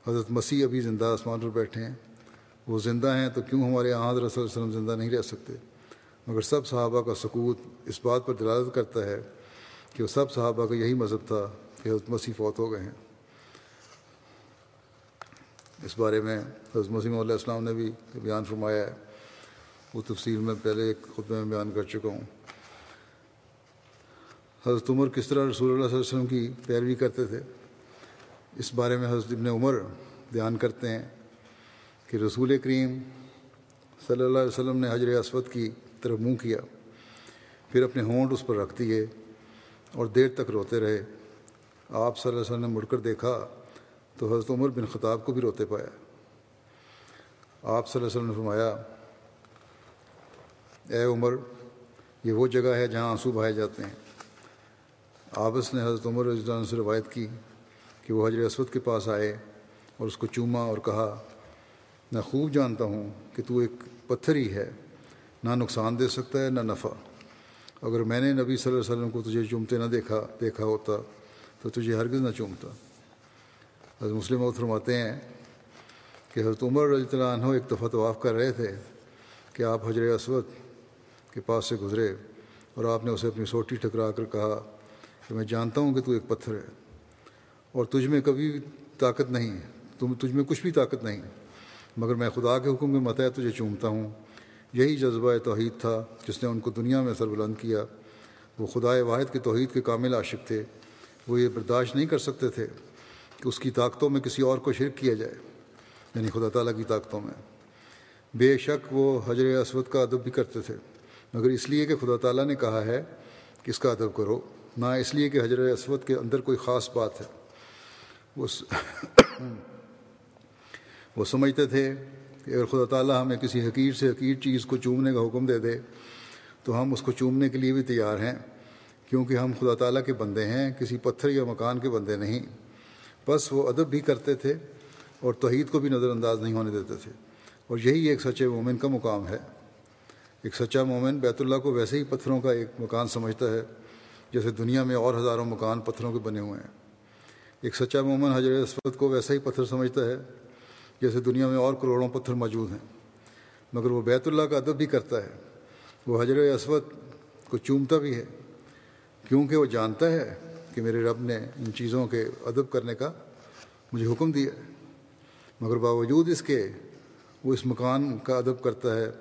[SPEAKER 2] حضرت مسیح ابھی زندہ آسمان پر بیٹھے ہیں۔ وہ زندہ ہیں تو کیوں ہمارے یہاں حضرت صلی اللہ علیہ وسلم زندہ نہیں رہ سکتے؟ مگر سب صحابہ کا سکوت اس بات پر دلالت کرتا ہے کہ وہ سب صحابہ کا یہی مذہب تھا کہ حضرت مسیح فوت ہو گئے ہیں۔ اس بارے میں حضرت مسیم علیہ السلام نے بھی بیان فرمایا ہے۔ وہ تفصیل میں پہلے ایک خطبے میں بیان کر چکا ہوں۔ حضرت عمر کس طرح رسول اللہ صلی اللہ علیہ وسلم کی پیروی کرتے تھے؟ اس بارے میں حضرت ابن عمر بیان کرتے ہیں۔ کہ رسول کریم صلی اللہ علیہ وسلم نے حجر اسود کی طرف منہ کیا، پھر اپنے ہونٹ اس پر رکھ دیے اور دیر تک روتے رہے۔ آپ صلی اللہ علیہ وسلم نے مڑ کر دیکھا تو حضرت عمر بن خطاب کو بھی روتے پایا۔ آپ صلی اللہ علیہ وسلم نے فرمایا، اے عمر، یہ وہ جگہ ہے جہاں آنسو بہائے جاتے ہیں۔ آپس نے حضرت عمر رضی اللہ عنہ سے روایت کی کہ وہ حضرت اسود کے پاس آئے اور اس کو چوما اور کہا میں خوب جانتا ہوں کہ تو ایک پتھر ہی ہے۔ نہ نقصان دے سکتا ہے، نہ نفع۔ اگر میں نے نبی صلی اللہ علیہ وسلم کو تجھے چومتے نہ دیکھا دیکھا ہوتا تو تجھے ہرگز نہ چومتا۔ حضرت مسلم اور فرماتے ہیں کہ حضرت عمر رضی اللہ عنہ ایک دفعہ طواف کر رہے تھے کہ آپ حجر اسود کے پاس سے گزرے اور آپ نے اسے اپنی سوٹی ٹکرا کر کہا کہ میں جانتا ہوں کہ تو ایک پتھر ہے اور تجھ میں کبھی طاقت نہیں، تم تجھ میں کچھ بھی طاقت نہیں۔ مگر میں خدا کے حکم کے متحد تجھے چومتا ہوں۔ یہی جذبہ توحید تھا جس نے ان کو دنیا میں سر بلند کیا۔ وہ خدا واحد کے توحید کے کامل عاشق تھے۔ وہ یہ برداشت نہیں کر سکتے تھے کہ اس کی طاقتوں میں کسی اور کو شرک کیا جائے یعنی خدا تعالیٰ کی طاقتوں میں۔ بے شک وہ حجر اسود کا ادب بھی کرتے تھے، مگر اس لیے کہ خدا تعالیٰ نے کہا ہے کہ اس کا ادب کرو، نہ اس لیے کہ حجر اسود کے اندر کوئی خاص بات ہے۔ وہ وہ سمجھتے تھے کہ اگر خدا تعالیٰ ہمیں کسی حقیر سے حقیر چیز کو چومنے کا حکم دے دے، تو ہم اس کو چومنے کے لیے بھی تیار ہیں، کیونکہ ہم خدا تعالیٰ کے بندے ہیں، کسی پتھر یا مکان کے بندے نہیں۔ بس وہ ادب بھی کرتے تھے اور توحید کو بھی نظر انداز نہیں ہونے دیتے تھے۔ اور یہی ایک سچے مومن کا مقام ہے۔ ایک سچا مومن بیت اللہ کو ویسے ہی پتھروں کا ایک مکان سمجھتا ہے، جیسے دنیا میں اور ہزاروں مکان پتھروں کے بنے ہوئے ہیں۔ ایک سچا مومن حضرت اسود کو ویسا ہی پتھر سمجھتا ہے جیسے دنیا میں اور کروڑوں پتھر موجود ہیں۔ مگر وہ بیت اللہ کا ادب بھی کرتا ہے۔ وہ حضرت اسود کو چومتا بھی ہے۔ کیونکہ وہ جانتا ہے کہ میرے رب نے ان چیزوں کے ادب کرنے کا مجھے حکم دیا ہے۔ مگر باوجود اس کے وہ اس مکان کا ادب کرتا ہے،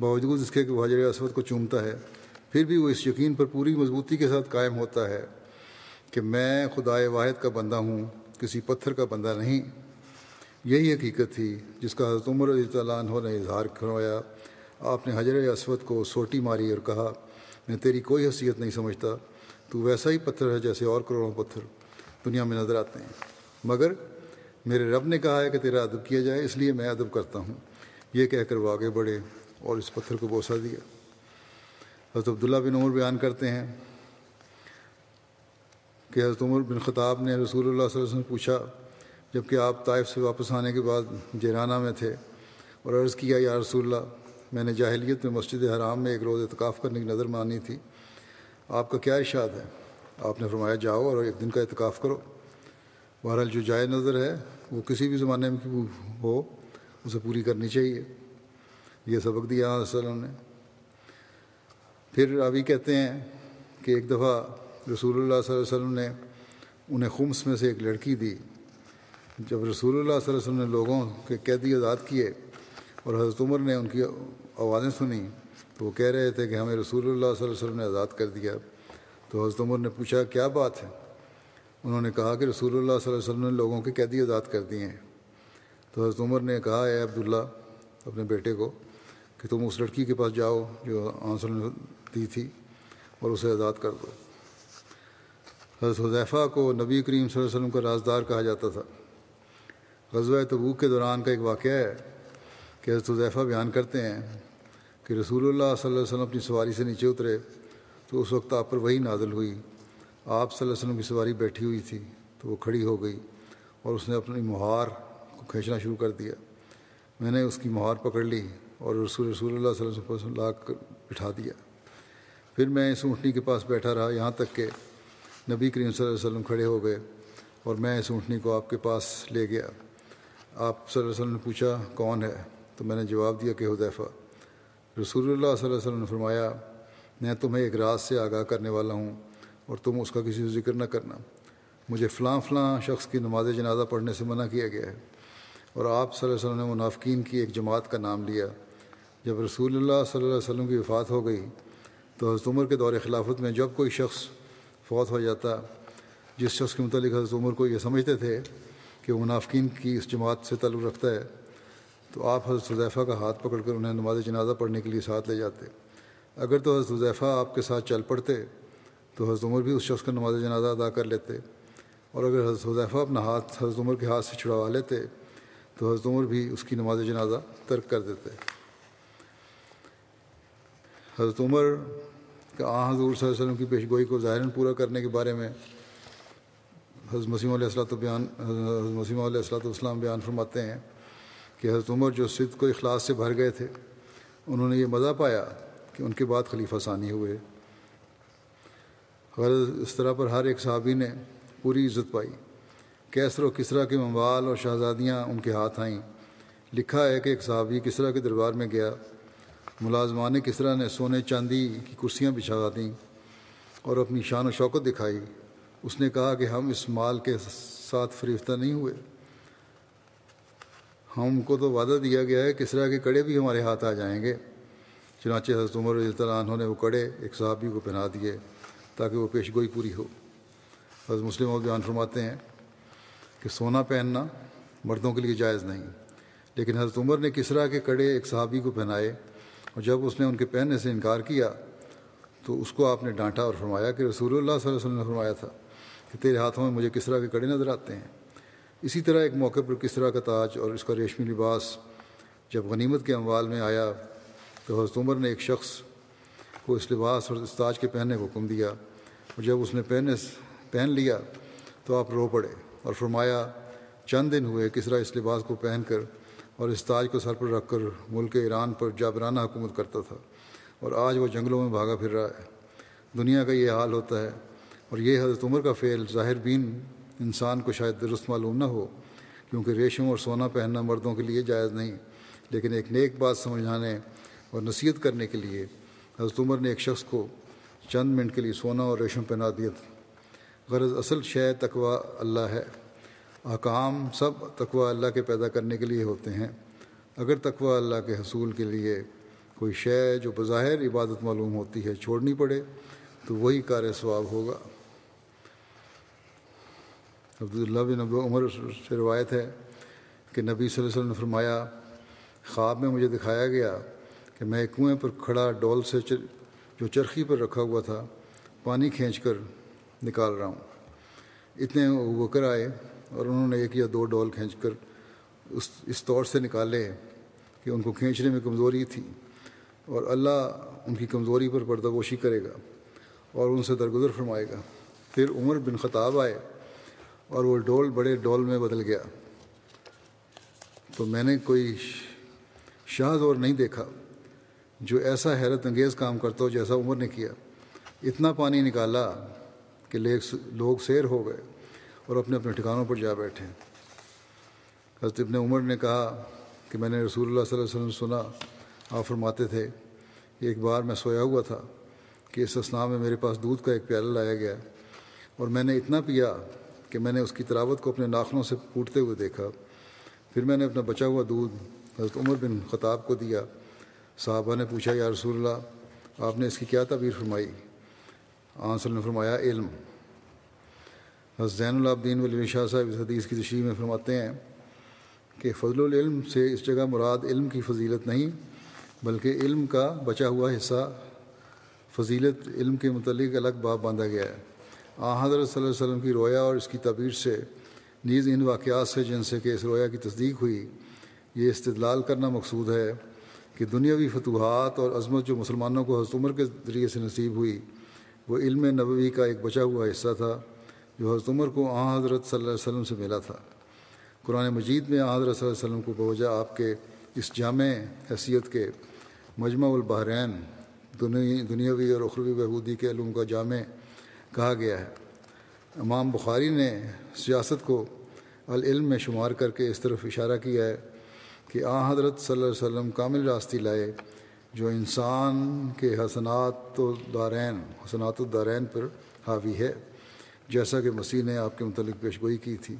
[SPEAKER 2] باوجود اس کے کہ وہ حضر اسود کو چومتا ہے، پھر بھی وہ اس یقین پر پوری مضبوطی کے ساتھ قائم ہوتا ہے کہ میں خدائے واحد کا بندہ ہوں، کسی پتھر کا بندہ نہیں۔ یہی حقیقت تھی جس کا حضرت عمر رضی اللہ عنہ نے اظہار کروایا آپ نے حجر اسود کو سوٹی ماری اور کہا، میں تیری کوئی حیثیت نہیں سمجھتا، تو ویسا ہی پتھر ہے جیسے اور کروڑوں پتھر دنیا میں نظر آتے ہیں۔ مگر میرے رب نے کہا ہے کہ تیرا ادب کیا جائے، اس لیے میں ادب کرتا ہوں۔ یہ کہہ کر وہ آگے بڑھے اور اس پتھر کو بوسہ دیا۔ حضرت عبداللہ بن عمر بیان کرتے ہیں کہ حضرت عمر بن خطاب نے رسول اللہ صلی اللہ علیہ وسلم پوچھا جبکہ آپ طائف سے واپس آنے کے بعد جیرانہ میں تھے اور عرض کیا، یا رسول اللہ، میں نے جاہلیت میں مسجد حرام میں ایک روز اعتکاف کرنے کی نظر مانی تھی۔ آپ کا کیا ارشاد ہے؟ آپ نے فرمایا، جاؤ اور ایک دن کا اعتکاف کرو۔ بہرحال جو جائے نظر ہے، وہ کسی بھی زمانے میں ہو، اسے پوری کرنی چاہیے۔ یہ سبق دیا وسلم نے۔ پھر ابھی کہتے ہیں کہ ایک دفعہ رسول اللہ صلی اللہ علیہ وسلم نے انہیں خمس میں سے ایک لڑکی دی۔ جب رسول اللہ صلی اللہ علیہ وسلم نے لوگوں کے قیدی آزاد کیے اور حضرت عمر نے ان کی آوازیں سنی تو وہ کہہ رہے تھے کہ ہمیں رسول اللہ صلی اللہ علیہ وسلم نے آزاد کر دیا۔ تو حضرت عمر نے پوچھا، کیا بات ہے؟ انہوں نے کہا کہ رسول اللہ صلی اللہ علیہ وسلم نے لوگوں کے قیدی آزاد کر دیے ہیں۔ تو حضرت عمر نے کہا، اے عبداللہ، اپنے بیٹے کو کہ تم اس لڑکی کے پاس جاؤ جو آنسر نے دی تھی اور اسے آزاد کر دو۔ حضرت حضیفہ کو نبی کریم صلی اللہ علیہ وسلم کا رازدار کہا جاتا تھا۔ غزوہ تبوک کے دوران کا ایک واقعہ ہے کہ حضرت حضیفہ بیان کرتے ہیں کہ رسول اللہ صلی اللہ علیہ وسلم اپنی سواری سے نیچے اترے تو اس وقت آپ پر وہی نازل ہوئی۔ آپ صلی اللہ علیہ وسلم کی سواری بیٹھی ہوئی تھی تو وہ کھڑی ہو گئی اور اس نے اپنی مہار کو کھینچنا شروع کر دیا۔ میں نے اس کی مہار پکڑ لی اور رسول رسول اللہ صلی اللہ علیہ وسلم لا کر بٹھا دیا۔ پھر میں اس اونٹنی کے پاس بیٹھا رہا یہاں تک کہ نبی کریم صلی اللہ علیہ وسلم کھڑے ہو گئے اور میں اس اونٹنی کو آپ کے پاس لے گیا۔ آپ صلی اللہ علیہ وسلم نے پوچھا، کون ہے؟ تو میں نے جواب دیا کہ حدیفہ رسول اللہ صلی اللہ علیہ وسلم نے فرمایا، میں تمہیں ایک راز سے آگاہ کرنے والا ہوں اور تم اس کا کسی سے ذکر نہ کرنا۔ مجھے فلاں فلاں شخص کی نماز جنازہ پڑھنے سے منع کیا گیا ہے اور آپ صلی اللہ علیہ وسلم نے منافقین کی ایک جماعت کا نام لیا۔ جب رسول اللہ صلی اللہ علیہ وسلم کی وفات ہو گئی تو حضرت عمر کے دور خلافت میں جب کوئی شخص فوت ہو جاتا، جس شخص کے متعلق حضرت عمر کو یہ سمجھتے تھے کہ وہ منافقین کی اس جماعت سے تعلق رکھتا ہے، تو آپ حضرت حضیفہ کا ہاتھ پکڑ کر انہیں نماز جنازہ پڑھنے کے لیے ساتھ لے جاتے۔ اگر تو حضرت حضیفہ آپ کے ساتھ چل پڑتے، تو حضرت عمر بھی اس شخص کا نماز جنازہ ادا کر لیتے۔ اور اگر حضرت حضیفہ اپنا ہاتھ حضرت عمر کے ہاتھ سے چھڑوا لیتے، تو حضرت عمر بھی اس کی نماز جنازہ ترک کر دیتے۔ حضرت عمر کا آ حضور صلی اللہ علیہ وسلم کی پیش گوئی کو ظاہراً پورا کرنے کے بارے میں حضرت مسیم علیہ السلۃ بیان حضرت مسیم علیہ السلۃ والسلام بیان فرماتے ہیں کہ حضرت عمر جو صد کو اخلاص سے بھر گئے تھے، انہوں نے یہ مزہ پایا کہ ان کے بعد خلیفہ ثانی ہوئے۔ غرض اس طرح پر ہر ایک صحابی نے پوری عزت پائی کیسر و کسرا کے مموال اور شہزادیاں ان کے ہاتھ آئیں۔ لکھا ہے کہ ایک صحابی کسرا کے دربار میں گیا، ملازمان کسرا نے سونے چاندی کی کرسیاں بچھا دیں اور اپنی شان و شوقت دکھائی۔ اس نے کہا کہ ہم اس مال کے ساتھ فریفتہ نہیں ہوئے۔ ہم کو تو وعدہ دیا گیا ہے کس طرح کے کڑے بھی ہمارے ہاتھ آ جائیں گے۔ چنانچہ حضرت عمر رضی اللہ عنہ نے وہ کڑے ایک صحابی کو پہنا دیے تاکہ وہ پیش گوئی پوری ہو۔ حضرت مسلم اور بیان فرماتے ہیں کہ سونا پہننا مردوں کے لیے جائز نہیں۔ لیکن حضرت عمر نے کس طرح کے کڑے ایک صحابی کو پہنائے اور جب اس نے ان کے پہننے سے انکار کیا تو اس کو آپ نے ڈانٹا اور فرمایا کہ رسول اللہ صلی اللہ علیہ وسلم نے فرمایا تھا۔ کہ تیرے ہاتھوں میں مجھے کس طرح کے کڑے نظر آتے ہیں؟ اسی طرح ایک موقع پر کس طرح کا تاج اور اس کا ریشمی لباس جب غنیمت کے اموال میں آیا تو حضرت عمر نے ایک شخص کو اس لباس اور اس تاج کے پہننے کا حکم دیا۔ اور جب اس نے پہنے پہن لیا تو آپ رو پڑے اور فرمایا، چند دن ہوئے کس طرح اس لباس کو پہن کر اور اس تاج کو سر پر رکھ کر ملک ایران پر جابرانہ حکومت کرتا تھا اور آج وہ جنگلوں میں بھاگا پھر رہا ہے۔ دنیا کا یہ حال ہوتا ہے اور یہ حضرت عمر کا فعل ظاہر بین انسان کو شاید درست معلوم نہ ہو، کیونکہ ریشم اور سونا پہننا مردوں کے لیے جائز نہیں، لیکن ایک نیک بات سمجھانے اور نصیحت کرنے کے لیے حضرت عمر نے ایک شخص کو چند منٹ کے لیے سونا اور ریشم پہنا دیا تھا۔ غرض اصل شے تقوا اللہ ہے۔ احکام سب تقوا اللہ کے پیدا کرنے کے لیے ہوتے ہیں۔ اگر تقوا اللہ کے حصول کے لیے کوئی شے جو بظاہر عبادت معلوم ہوتی ہے چھوڑنی پڑے، تو وہی کار ثواب ہوگا۔ عبداللہ بن ابو عمر سے روایت ہے کہ نبی صلی اللہ علیہ وسلم نے فرمایا، خواب میں مجھے دکھایا گیا کہ میں کنویں پر کھڑا ڈول سے چر، جو چرخی پر رکھا ہوا تھا، پانی کھینچ کر نکال رہا ہوں۔ اتنے بکر آئے اور انہوں نے ایک یا دو ڈول کھینچ کر اس اس طور سے نکالے کہ ان کو کھینچنے میں کمزوری تھی اور اللہ ان کی کمزوری پر پردہ پوشی کرے گا اور ان سے درگزر فرمائے گا۔ پھر عمر بن خطاب آئے اور وہ ڈول بڑے ڈول میں بدل گیا۔ تو میں نے کوئی شاہ زور نہیں دیکھا جو ایسا حیرت انگیز کام کرتا ہو جیسا عمر نے کیا۔ اتنا پانی نکالا کہ لوگ سیر ہو گئے اور اپنے اپنے ٹھکانوں پر جا بیٹھے۔ حضرت ابن عمر نے کہا کہ میں نے رسول اللہ صلی اللہ علیہ وسلم سنا، آپ فرماتے تھے کہ ایک بار میں سویا ہوا تھا کہ اس اسنا میں میرے پاس دودھ کا ایک پیالہ لایا گیا اور میں نے اتنا پیا کہ میں نے اس کی تراوت کو اپنے ناخنوں سے پھوٹتے ہوئے دیکھا۔ پھر میں نے اپنا بچا ہوا دودھ حضرت عمر بن خطاب کو دیا۔ صحابہ نے پوچھا، یا رسول اللہ، آپ نے اس کی کیا تعبیر فرمائی؟ آنسل نے فرمایا، علم. حضرت زین العابدین ولی شاہ صاحب اس حدیث کی تشریح میں فرماتے ہیں کہ فضل العلم سے اس جگہ مراد علم کی فضیلت نہیں، بلکہ علم کا بچا ہوا حصہ، فضیلت علم کے متعلق الگ باب باندھا گیا ہے۔ آ، حضرت صلی اللہ علیہ وسلم کی رویا اور اس کی تعبیر سے نیز ان واقعات سے جن سے کہ اس رویا کی تصدیق ہوئی، یہ استدلال کرنا مقصود ہے کہ دنیاوی فتوحات اور عظمت جو مسلمانوں کو حضرت عمر کے ذریعے سے نصیب ہوئی، وہ علم نبوی کا ایک بچا ہوا حصہ تھا جو حضرت عمر کو آ، حضرت صلی اللہ علیہ وسلم سے ملا تھا۔ قرآن مجید میں آ، حضرت صلی اللہ علیہ وسلم کو بوجہ آپ کے اس جامع حیثیت کے مجمع البحرین دنیاوی اور اخروی بہودی کے علوم کا جامع کہا گیا ہے۔ امام بخاری نے سیاست کو العلم میں شمار کر کے اس طرف اشارہ کیا ہے کہ آ حضرت صلی اللہ علیہ وسلم کامل راستی لائے جو انسان کے حسنات و دارین، حسنات الدارین پر حاوی ہے۔ جیسا کہ مسیح نے آپ کے متعلق پیشگوئی کی تھی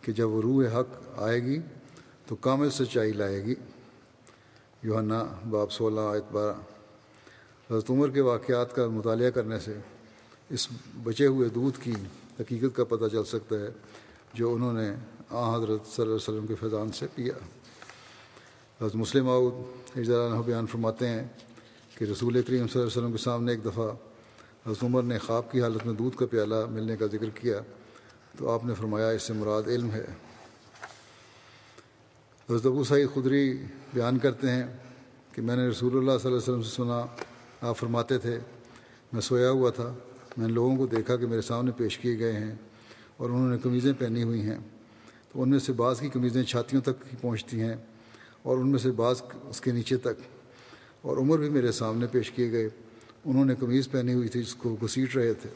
[SPEAKER 2] کہ جب وہ روح حق آئے گی تو کامل سچائی لائے گی۔ یوحنا باب سولہ، آیت بارہ۔ حضرت عمر کے واقعات کا مطالعہ کرنے سے اس بچے ہوئے دودھ کی حقیقت کا پتہ چل سکتا ہے جو انہوں نے آ حضرت صلی اللہ علیہ وسلم کے فیضان سے پیا۔ حضرت مسلم عود عنہ بیان فرماتے ہیں کہ رسول کریم صلی اللہ علیہ وسلم کے سامنے ایک دفعہ حضرت عمر نے خواب کی حالت میں دودھ کا پیالہ ملنے کا ذکر کیا تو آپ نے فرمایا اس سے مراد علم ہے۔ حضرت ابو سعید خدری بیان کرتے ہیں کہ میں نے رسول اللہ صلی اللہ علیہ وسلم سے سنا، آپ فرماتے تھے، میں سویا ہوا تھا۔ میں نے لوگوں کو دیکھا کہ میرے سامنے پیش کیے گئے ہیں اور انہوں نے قمیضیں پہنی ہوئی ہیں۔ تو ان میں سے بعض کی قمیضیں چھاتیوں تک ہی پہنچتی ہیں اور ان میں سے بعض اس کے نیچے تک۔ اور عمر بھی میرے سامنے پیش کیے گئے۔ انہوں نے قمیض پہنی ہوئی تھی جس کو گھسیٹ رہے تھے۔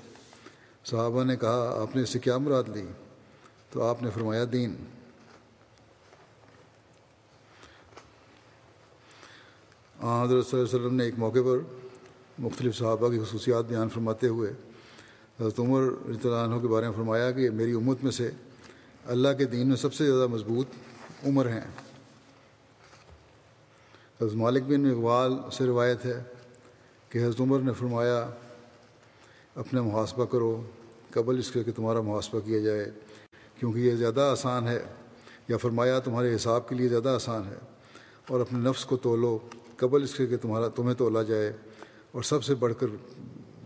[SPEAKER 2] صحابہ نے کہا، آپ نے اس سے کیا مراد لی؟ تو آپ نے فرمایا، دین۔ حضرت صلی اللہ علیہ وسلم نے ایک موقع پر مختلف صحابہ کی خصوصیات بیان فرماتے ہوئے حضرت عمر رضی اللہ عنہ کے بارے میں فرمایا کہ میری امت میں سے اللہ کے دین میں سب سے زیادہ مضبوط عمر ہیں۔ حضرت مالک بن اقبال سے روایت ہے کہ حضرت عمر نے فرمایا اپنا محاسبہ کرو، قبل اس کے کہ تمہارا محاسبہ کیا جائے، کیونکہ یہ زیادہ آسان ہے، یا فرمایا تمہارے حساب کے لیے زیادہ آسان ہے، اور اپنے نفس کو تولو، قبل اس کے کہ تمہارا، تمہیں تولا جائے، اور سب سے بڑھ کر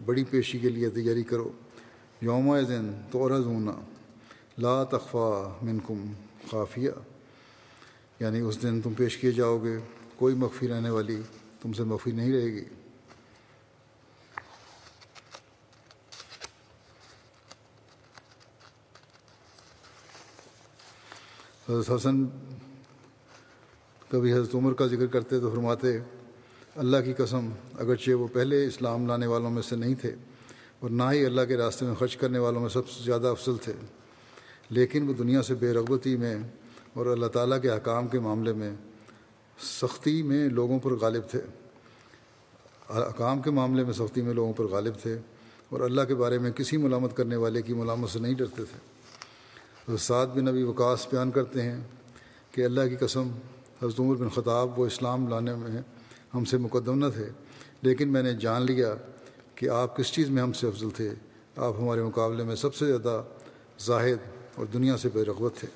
[SPEAKER 2] بڑی پیشی کے لیے تیاری کرو۔ یوم دن تو رضونا لا تخوا منکم خافیہ۔ یعنی اس دن تم پیش کیے جاؤ گے، کوئی مخفی رہنے والی تم سے مخفی نہیں رہے گی۔ حضرت حسن کبھی حضرت عمر کا ذکر کرتے تو فرماتے اللہ کی قسم، اگرچہ وہ پہلے اسلام لانے والوں میں سے نہیں تھے اور نہ ہی اللہ کے راستے میں خرچ کرنے والوں میں سب سے زیادہ افضل تھے، لیکن وہ دنیا سے بے رغبتی میں اور اللہ تعالیٰ کے حکام کے معاملے میں سختی میں لوگوں پر غالب تھے۔ حکام کے معاملے میں سختی میں لوگوں پر غالب تھے اور اللہ کے بارے میں کسی ملامت کرنے والے کی ملامت سے نہیں ڈرتے تھے۔ سعد بن نبی وکاس بیان کرتے ہیں کہ اللہ کی قسم، حضرت عمر بن خطاب وہ اسلام لانے میں ہم سے مقدم نہ تھے۔ لیکن میں نے جان لیا کہ آپ کس چیز میں ہم سے افضل تھے۔ آپ ہمارے مقابلے میں سب سے زیادہ زاہد اور دنیا سے بے رغبت تھے۔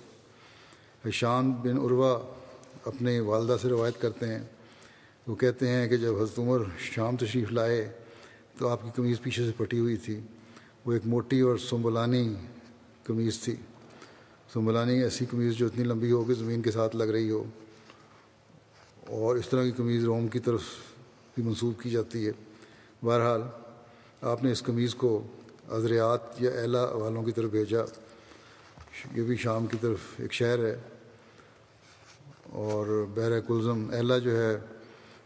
[SPEAKER 2] شان بن عروا اپنے والدہ سے روایت کرتے ہیں۔ وہ کہتے ہیں کہ جب حضرت عمر شام تشریف لائے تو آپ کی قمیض پیچھے سے پھٹی ہوئی تھی۔ وہ ایک موٹی اور سنبلانی قمیض تھی۔ سنبلانی ایسی قمیض جو اتنی لمبی ہو کہ زمین کے ساتھ لگ رہی ہو۔ اور اس طرح کی قمیض روم کی طرف بھی منسوخ کی جاتی ہے۔ بہرحال، آپ نے اس قمیض کو ادریات یا اعلیٰ والوں کی طرف بھیجا۔ یہ بھی شام کی طرف ایک شہر ہے۔ اور بحر کلزم اہلا جو ہے،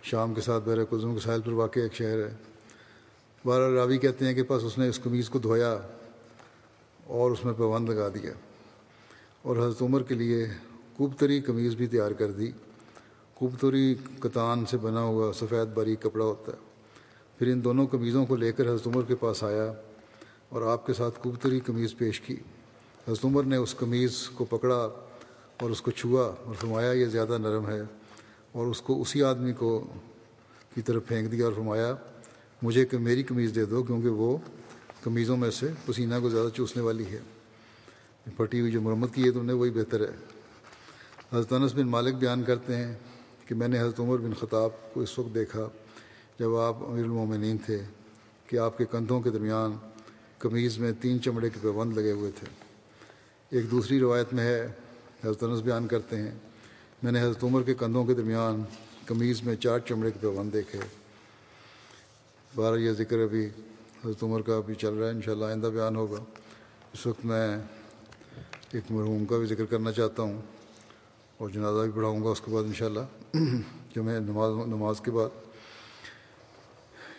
[SPEAKER 2] شام کے ساتھ بحر کلزم کے ساحل پر واقع ایک شہر ہے۔ بارہ راوی کہتے ہیں کہ پس اس نے اس قمیض کو دھویا اور اس میں پابند لگا دیا۔ اور حضرت عمر کے لیے خوبتری قمیض بھی تیار کر دی۔ خوبتری کتان سے بنا ہوا سفید باریک کپڑا ہوتا ہے۔ پھر ان دونوں قمیضوں کو لے کر حضرت عمر کے پاس آیا اور آپ کے ساتھ خوبتری قمیض پیش کی۔ حضرت عمر نے اس قمیض کو پکڑا اور اس کو چھوا اور فرمایا، یہ زیادہ نرم ہے۔ اور اس کو اسی آدمی کو کی طرف پھینک دیا اور فرمایا، مجھے کہ میری قمیض دے دو کیونکہ وہ قمیضوں میں سے پسینہ کو زیادہ چوسنے والی ہے۔ پھٹی ہوئی جو مرمت کی ہے تو انہیں وہی بہتر ہے۔ حضرت انس بن مالک بیان کرتے ہیں کہ میں نے حضرت عمر بن خطاب کو اس وقت دیکھا جب آپ امیر المومنین تھے کہ آپ کے کندھوں کے درمیان قمیض میں تین چمڑے کے پابند لگے ہوئے تھے۔ ایک دوسری روایت میں ہے، حضرت انس بیان کرتے ہیں، میں نے حضرت عمر کے کندھوں کے درمیان قمیض میں چار چمڑے کے پابند دیکھے۔ بارہ یہ ذکر ابھی حضرت عمر کا ابھی چل رہا ہے، انشاءاللہ آئندہ بیان ہوگا۔ اس وقت میں ایک مرحوم کا بھی ذکر کرنا چاہتا ہوں اور جنازہ بھی پڑھاؤں گا اس کے بعد انشاءاللہ۔ جو میں نماز نماز کے بعد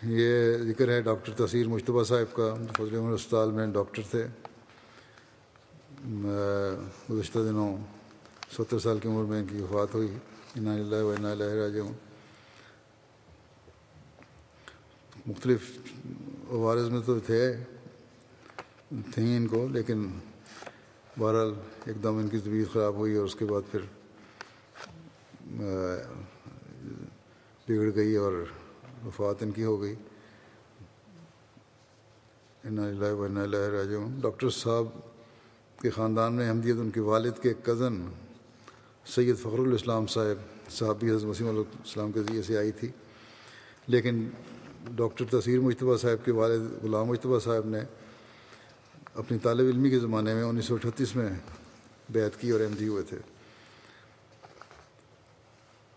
[SPEAKER 2] یہ ذکر ہے ڈاکٹر تصیر مشتبہ صاحب کا، فضل عمر اسپتال میں ڈاکٹر تھے۔ گزشتہ دنوں ستر سال کی عمر میں ان کی وفات ہوئی۔ اللہ و اللہ راج مختلف عوارض میں تو تھے، تھیں ان کو، لیکن بہرحال ایک دم ان کی طبیعت خراب ہوئی اور اس کے بعد پھر بگڑ گئی اور وفات ان کی ہو گئی۔ اللہ راج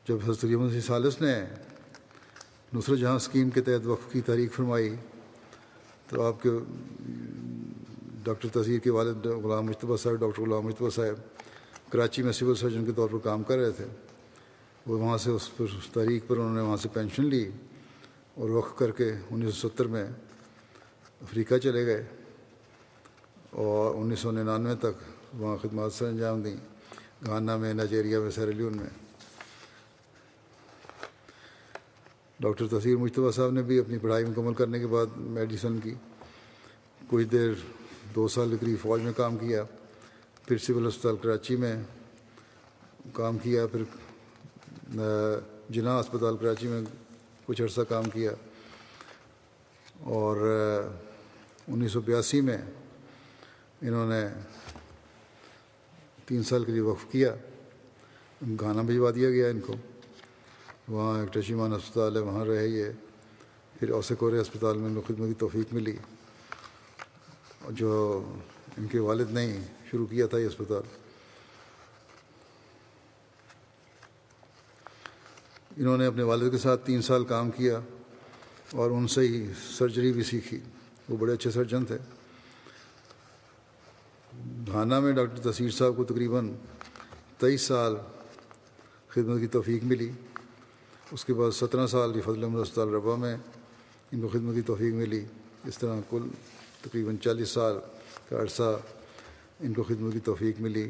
[SPEAKER 2] جب حضرت مسیح سالس نے نصرت جہاں اسکیم کے تحت وقف کی تحریک فرمائی، تو آپ کے ڈاکٹر تصیر کے والد غلام مشتبہ صاحب، ڈاکٹر غلام مشتبہ صاحب کراچی میں سول سرجن کے طور پر کام کر رہے تھے۔ وہ وہاں سے اس پر، اس تاریخ پر انہوں نے وہاں سے پینشن لی اور وقف کر کے انیس سو ستر میں افریقہ چلے گئے اور انیس سو ننانوے تک وہاں خدمات سر انجام دیں۔ گانا میں، نائجیریا میں سیریلیون میں۔ ڈاکٹر تصیر مشتبہ صاحب نے بھی اپنی پڑھائی مکمل کرنے کے بعد میڈیسن کی، کچھ دیر دو سال کے قریب فوج میں کام کیا، پھر سول اسپتال کراچی میں کام کیا، پھر جناح اسپتال کراچی میں کچھ عرصہ کام کیا اور انیس سو بیاسی میں انہوں نے تین سال کے لیے وقف کیا گانا بھجوا دیا گیا ان کو۔ وہاں ایک ٹشیمان اسپتال ہے، وہاں رہے یہ۔ پھر اوسے اسپتال میں ان کو خدمت کی توفیق ملی۔ جو ان کے والد نے ہی شروع کیا تھا یہ اسپتال انہوں نے اپنے والد کے ساتھ تین سال کام کیا اور ان سے ہی سرجری بھی سیکھی۔ وہ بڑے اچھے سرجن تھے۔ بھانا میں ڈاکٹر تصیر صاحب کو تقریباً تیئیس سال خدمت کی توفیق ملی۔ اس کے بعد سترہ سال کی فضل احمد اسپتال ربا میں ان کو خدمت کی توفیق ملی۔ اس طرح کل تقریباً چالیس سال کا عرصہ ان کو خدمت کی توفیق ملی۔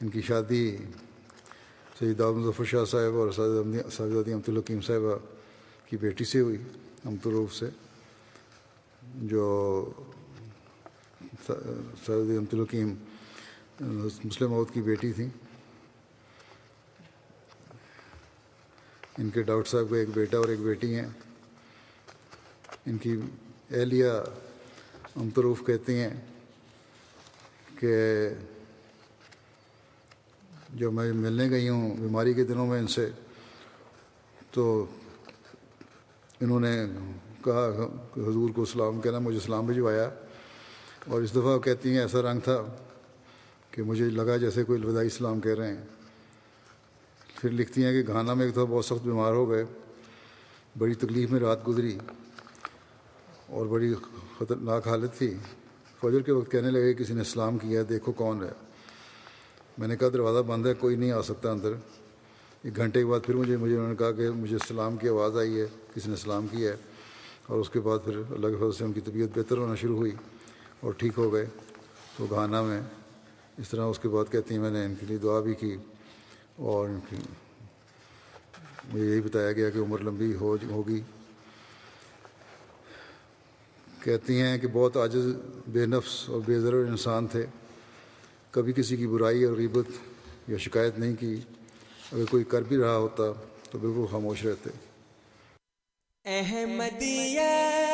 [SPEAKER 2] ان کی شادی سید مظفر شاہ صاحب اور سعدی امت الحکیم صاحبہ کی بیٹی سے ہوئی امت الروف سے، جو سعید امت الحکیم مسلم عود کی بیٹی تھیں۔ ان کے ڈاکٹر صاحب کو ایک بیٹا اور ایک بیٹی ہیں۔ ان کی اہلیہ امتروف کہتی ہیں کہ جو میں ملنے گئی ہوں بیماری کے دنوں میں ان سے، تو انہوں نے کہا کہ حضور کو سلام کہنا، مجھے سلام بھجوایا۔ اور اس دفعہ کہتی ہیں، ایسا رنگ تھا کہ مجھے لگا جیسے کوئی الوداعی سلام کہہ رہے ہیں۔ پھر لکھتی ہیں کہ گھانا میں ایک دفعہ بہت سخت بیمار ہو گئے، بڑی تکلیف میں رات گزری اور بڑی خطرناک حالت تھی۔ فجر کے وقت کہنے لگے کسی نے اسلام کیا ہے دیکھو کون ہے۔ میں نے کہا دروازہ بند ہے، کوئی نہیں آ سکتا اندر۔ ایک گھنٹے کے بعد پھر مجھے مجھے انہوں نے کہا کہ مجھے اسلام کی آواز آئی ہے، کسی نے اسلام کیا ہے۔ اور اس کے بعد پھر اللہ کے فضل سے ان کی طبیعت بہتر ہونا شروع ہوئی اور ٹھیک ہو گئے۔ تو گانا میں اس طرح اس کے بعد کہتی ہیں، میں نے ان کے لیے دعا بھی کی۔ اور ان کی مجھے یہی بتایا گیا کہ عمر لمبی ہو ہوگی۔ کہتی ہیں کہ بہت عاجز، بے نفس اور بے ضرور انسان تھے۔ کبھی کسی کی برائی اور غیبت یا شکایت نہیں کی۔ اگر کوئی کر بھی رہا ہوتا تو بالکل خاموش رہتے۔
[SPEAKER 1] احمدیہ۔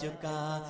[SPEAKER 1] چکا